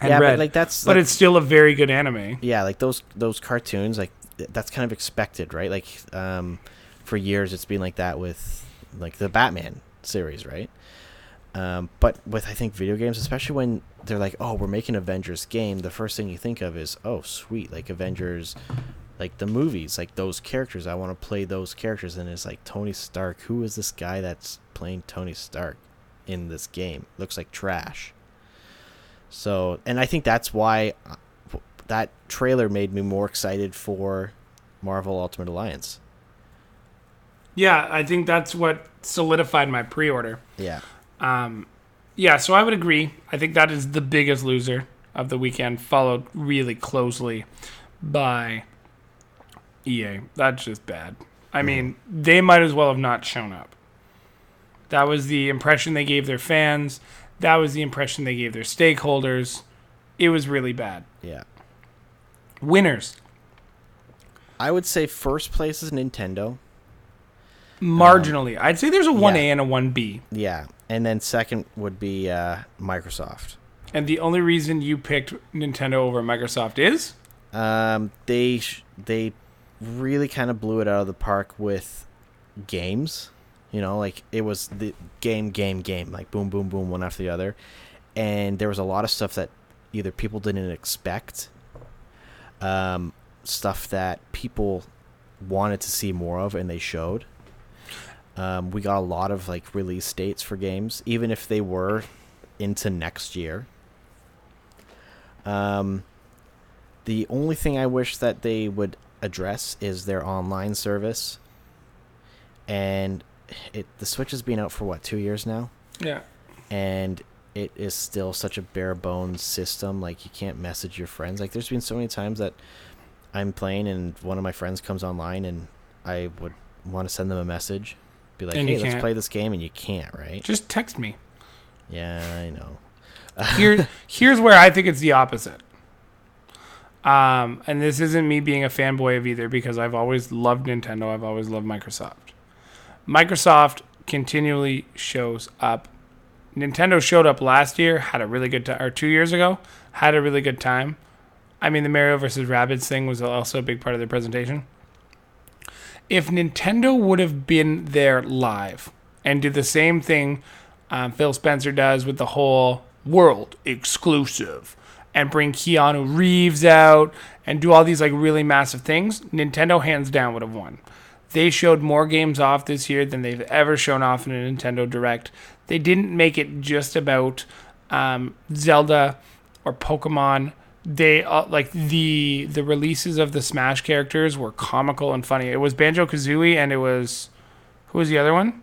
and yeah, red, but like that's but like, it's still a very good anime. yeah, like those those cartoons, like that's kind of expected, right? Like um, for years, it's been like that with like the Batman series, right? Um, but with I think video games, especially when they're like, "Oh, we're making Avengers game," the first thing you think of is, "Oh, sweet!" Like Avengers, like the movies, like those characters. I want to play those characters, and it's like Tony Stark. Who is this guy that's playing Tony Stark in this game? Looks like trash. So, and I think that's why uh, that trailer made me more excited for Marvel Ultimate Alliance. Yeah, I think that's what solidified my pre-order. Yeah. Um, yeah, so I would agree. I think that is the biggest loser of the weekend, followed really closely by EA. That's just bad. I mean, they might as well have not shown up. That was the impression they gave their fans. That was the impression they gave their stakeholders. It was really bad. Yeah. Winners. I would say first place is Nintendo. Marginally. I'd say there's a 1A yeah. and a 1B. Yeah. And then second would be uh, Microsoft. And the only reason you picked Nintendo over Microsoft is? Um, they sh- they really kind of blew it out of the park with games. You know, like it was the game, game, game, like boom, boom, boom, one after the other. And there was a lot of stuff that either people didn't expect, um, stuff that people wanted to see more of, and they showed. Um, we got a lot of like release dates for games, even if they were into next year. Um, the only thing I wish that they would address is their online service. And it the Switch has been out for what two years now, Yeah. and it is still such a bare bones system. Like you can't message your friends. Like there's been so many times that I'm playing and one of my friends comes online and I would want to send them a message, be like, And "Hey, let's can't. play this game," and you can't, right? Just text me. Yeah, I know. Here, here's where I think it's the opposite. Um, and this isn't me being a fanboy of either because I've always loved Nintendo. I've always loved Microsoft. Microsoft continually shows up. Nintendo showed up last year, had a really good time, or two years ago, had a really good time. I mean, the Mario versus Rabbids thing was also a big part of their presentation. If Nintendo would have been there live and did the same thing um, Phil Spencer does with the whole world exclusive and bring Keanu Reeves out and do all these like really massive things, Nintendo hands down would have won. They showed more games off this year than they've ever shown off in a Nintendo Direct. They didn't make it just about um, Zelda or Pokemon. They uh, like the the releases of the Smash characters were comical and funny. It was Banjo Kazooie and it was who was the other one?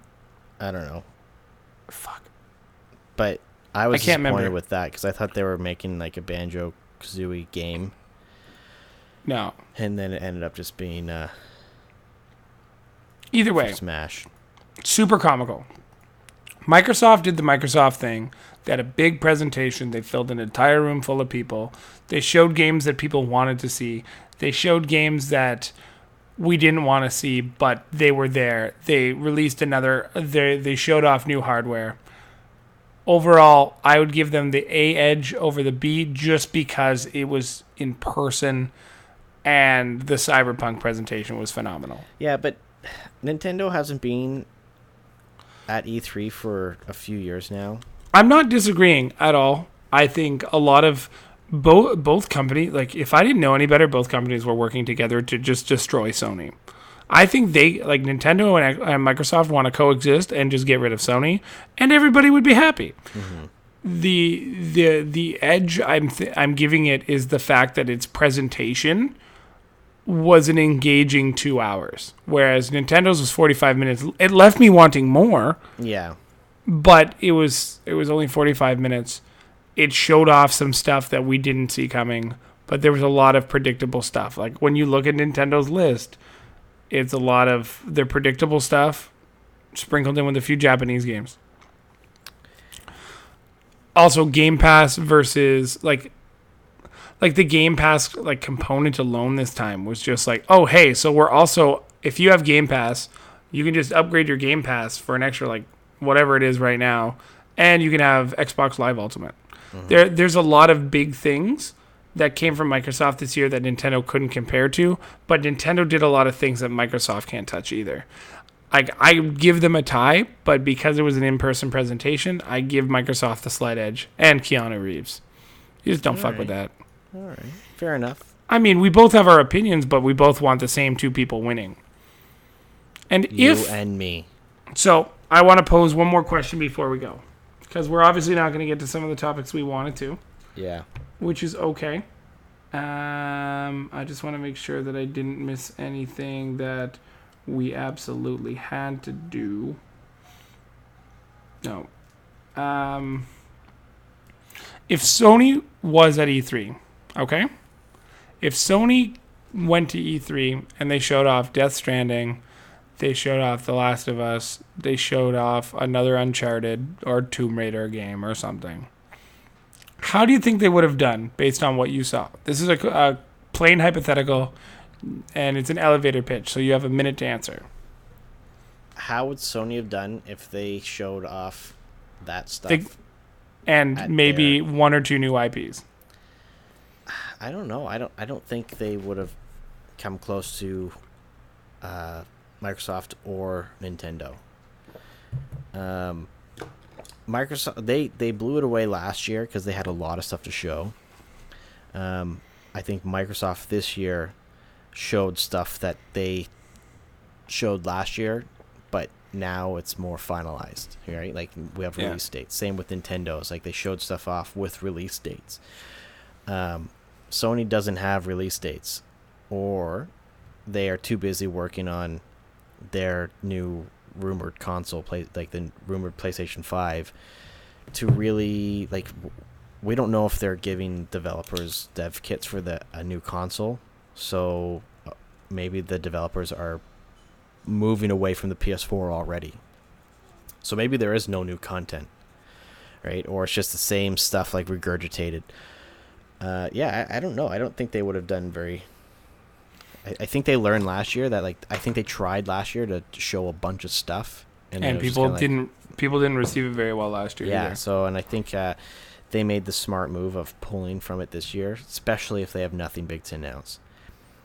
I don't know, Fuck. but I was I can't disappointed remember. with that because I thought they were making like a Banjo Kazooie game, No. and then it ended up just being uh, Either way, Smash. super comical. Microsoft did the Microsoft thing. They had a big presentation. They filled an entire room full of people. They showed games that people wanted to see. They showed games that we didn't want to see, but they were there. They released another. They they showed off new hardware. Overall, I would give them the A edge over the B just because it was in person, and the Cyberpunk presentation was phenomenal. Yeah, but Nintendo hasn't been at E3 for a few years now. I'm not disagreeing at all. I think a lot of both both company like if I didn't know any better, both companies were working together to just destroy Sony. I think they like Nintendo and, and Microsoft want to coexist and just get rid of Sony, and everybody would be happy. Mm-hmm. The the the edge I'm th- I'm giving it is the fact that its presentation was an engaging two hours, whereas Nintendo's was 45 minutes. It left me wanting more Yeah. but it was it was only 45 minutes it showed off some stuff that we didn't see coming but there was a lot of predictable stuff like when you look at nintendo's list it's a lot of their predictable stuff sprinkled in with a few japanese games also game pass versus like like the game pass like component alone this time was just like oh hey so we're also if you have game pass you can just upgrade your game pass for an extra like whatever it is right now and you can have xbox live ultimate mm-hmm. there there's a lot of big things that came from microsoft this year that nintendo couldn't compare to but nintendo did a lot of things that microsoft can't touch either I, I give them a tie, but because it was an in-person presentation, I give Microsoft the slight edge and Keanu Reeves. You just don't fuck with that. All right. Fair enough. I mean, we both have our opinions, but we both want the same two people winning. And You if and me. so, I want to pose one more question before we go, because we're obviously not going to get to some of the topics we wanted to, Yeah. which is okay. Um, I just want to make sure that I didn't miss anything that we absolutely had to do. No. Um, if Sony was at E3, okay? If Sony went to E3 and they showed off Death Stranding, they showed off The Last of Us, they showed off another Uncharted or Tomb Raider game or something. How do you think they would have done based on what you saw? This is a, a plain hypothetical, and it's an elevator pitch, so you have a minute to answer. How would Sony have done if they showed off that stuff? They- And maybe one or two new IPs. I don't know. I don't. I don't think they would have come close to uh, Microsoft or Nintendo. Um, Microsoft they they blew it away last year because they had a lot of stuff to show. Um, I think Microsoft this year showed stuff that they showed last year, but now it's more finalized. Right? Like we have Yeah. release dates. Same with Nintendo's. Like they showed stuff off with release dates. Um, Sony doesn't have release dates, or they are too busy working on their new rumored console play like the rumored PlayStation 5 to really like we don't know if they're giving developers dev kits for the a new console. So uh, maybe the developers are moving away from the PS4 already. So maybe there is no new content right? Or it's just the same stuff like regurgitated uh, yeah I, I don't know I don't think they would have done very I, I think they learned last year that like I think they tried last year to show a bunch of stuff, And, then it was just people kinda like- didn't people didn't receive it very well last year. yeah. either. So and I think uh, they made the smart move of pulling from it this year, especially if they have nothing big to announce.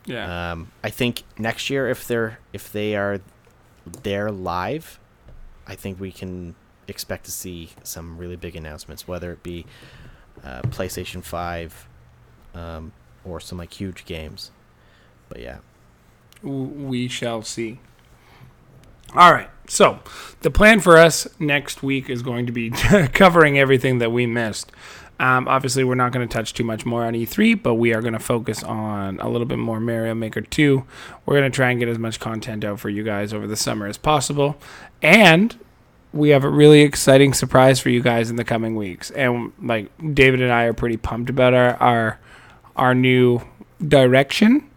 yeah. Um, I think next year if they're if they are there live, I think we can expect to see some really big announcements, whether it be uh, PlayStation Five um, or some like huge games. But yeah. We shall see. All right. So, the plan for us next week is going to be covering everything that we missed. Um, obviously, we're not going to touch too much more on E3, but we are going to focus on a little bit more Mario Maker 2. We're going to try and get as much content out for you guys over the summer as possible. And we have a really exciting surprise for you guys in the coming weeks. And like David and I are pretty pumped about our our, our new direction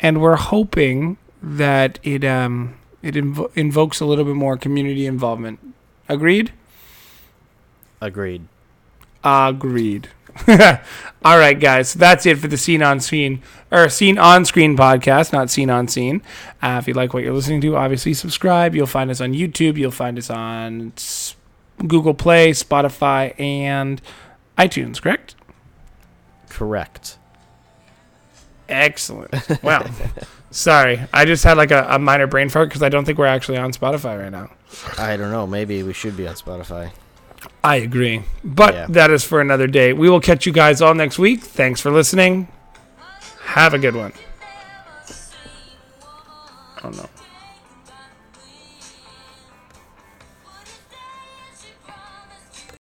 and we're hoping that it um it invo- invokes a little bit more community involvement. Agreed. Agreed. Agreed. All right, guys. So that's it for the Scene on Screen or Scene on Screen podcast, not Scene on Scene. Uh, if you like what you're listening to, obviously subscribe. You'll find us on YouTube. You'll find us on Google Play, Spotify, and iTunes. Correct? Correct. Excellent. Well, sorry, I just had like a, a minor brain fart because I don't think we're actually on Spotify right now. I don't know. Maybe we should be on Spotify. I agree. But Yeah. that is for another day. We will catch you guys all next week. Thanks for listening. Have a good one. Oh no.